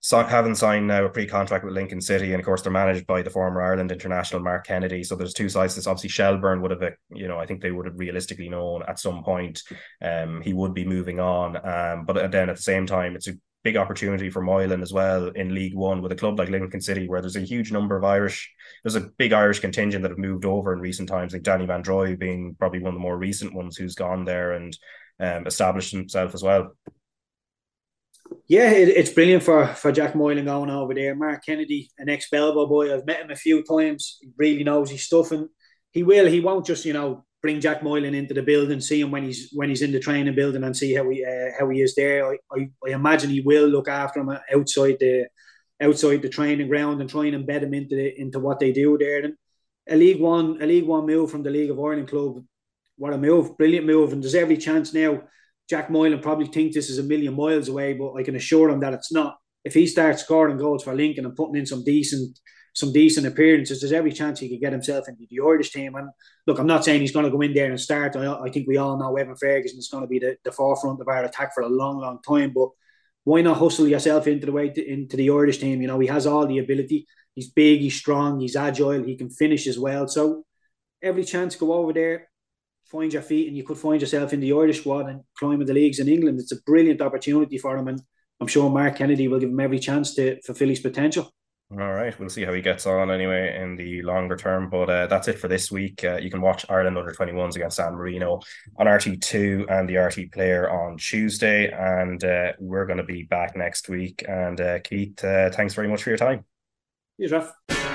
so haven't signed now a pre-contract with Lincoln City, and of course they're managed by the former Ireland international Mark Kennedy. So there's two sides. This obviously Shelbourne would have, you know, I think they would have realistically known at some point, um, he would be moving on. Um, but then at the same time, it's a big opportunity for Moylan as well in League One with a club like Lincoln City, where there's a huge number of Irish. There's a big Irish contingent that have moved over in recent times, like Danny Mandroiu being probably one of the more recent ones who's gone there and um, established himself as well yeah, it, it's brilliant for for Jack Moylan going over there. Mark Kennedy, an ex Belbo boy, I've met him a few times. He really knows his stuff, and he will. He won't just you know bring Jack Moylan into the building, see him when he's when he's in the training building, and see how he uh, how he is there. I, I, I imagine he will look after him outside the outside the training ground and try and embed him into the, into what they do there. And a League One a League One move from the League of Ireland club, what a move, brilliant move, and there's every chance now Jack Moylan probably thinks this is a million miles away, but I can assure him that it's not. If he starts scoring goals for Lincoln and putting in some decent some decent appearances, there's every chance he could get himself into the Irish team. And look, I'm not saying he's going to go in there and start. I, I think we all know Evan Ferguson is going to be the, the forefront of our attack for a long, long time. But why not hustle yourself into the way to, into the Irish team? You know, he has all the ability. He's big, he's strong, he's agile, he can finish as well. So every chance go over there, find your feet and you could find yourself in the Irish squad and climbing the leagues in England. It's a brilliant opportunity for him, and I'm sure Mark Kennedy will give him every chance to fulfill his potential. All right, we'll see how he gets on anyway in the longer term. But uh, that's it for this week. Uh, you can watch Ireland under 21s against San Marino on RTÉ2 and the RTÉ Player on Tuesday. And uh, we're going to be back next week. And uh, Keith, uh, thanks very much for your time. Cheers, Raf.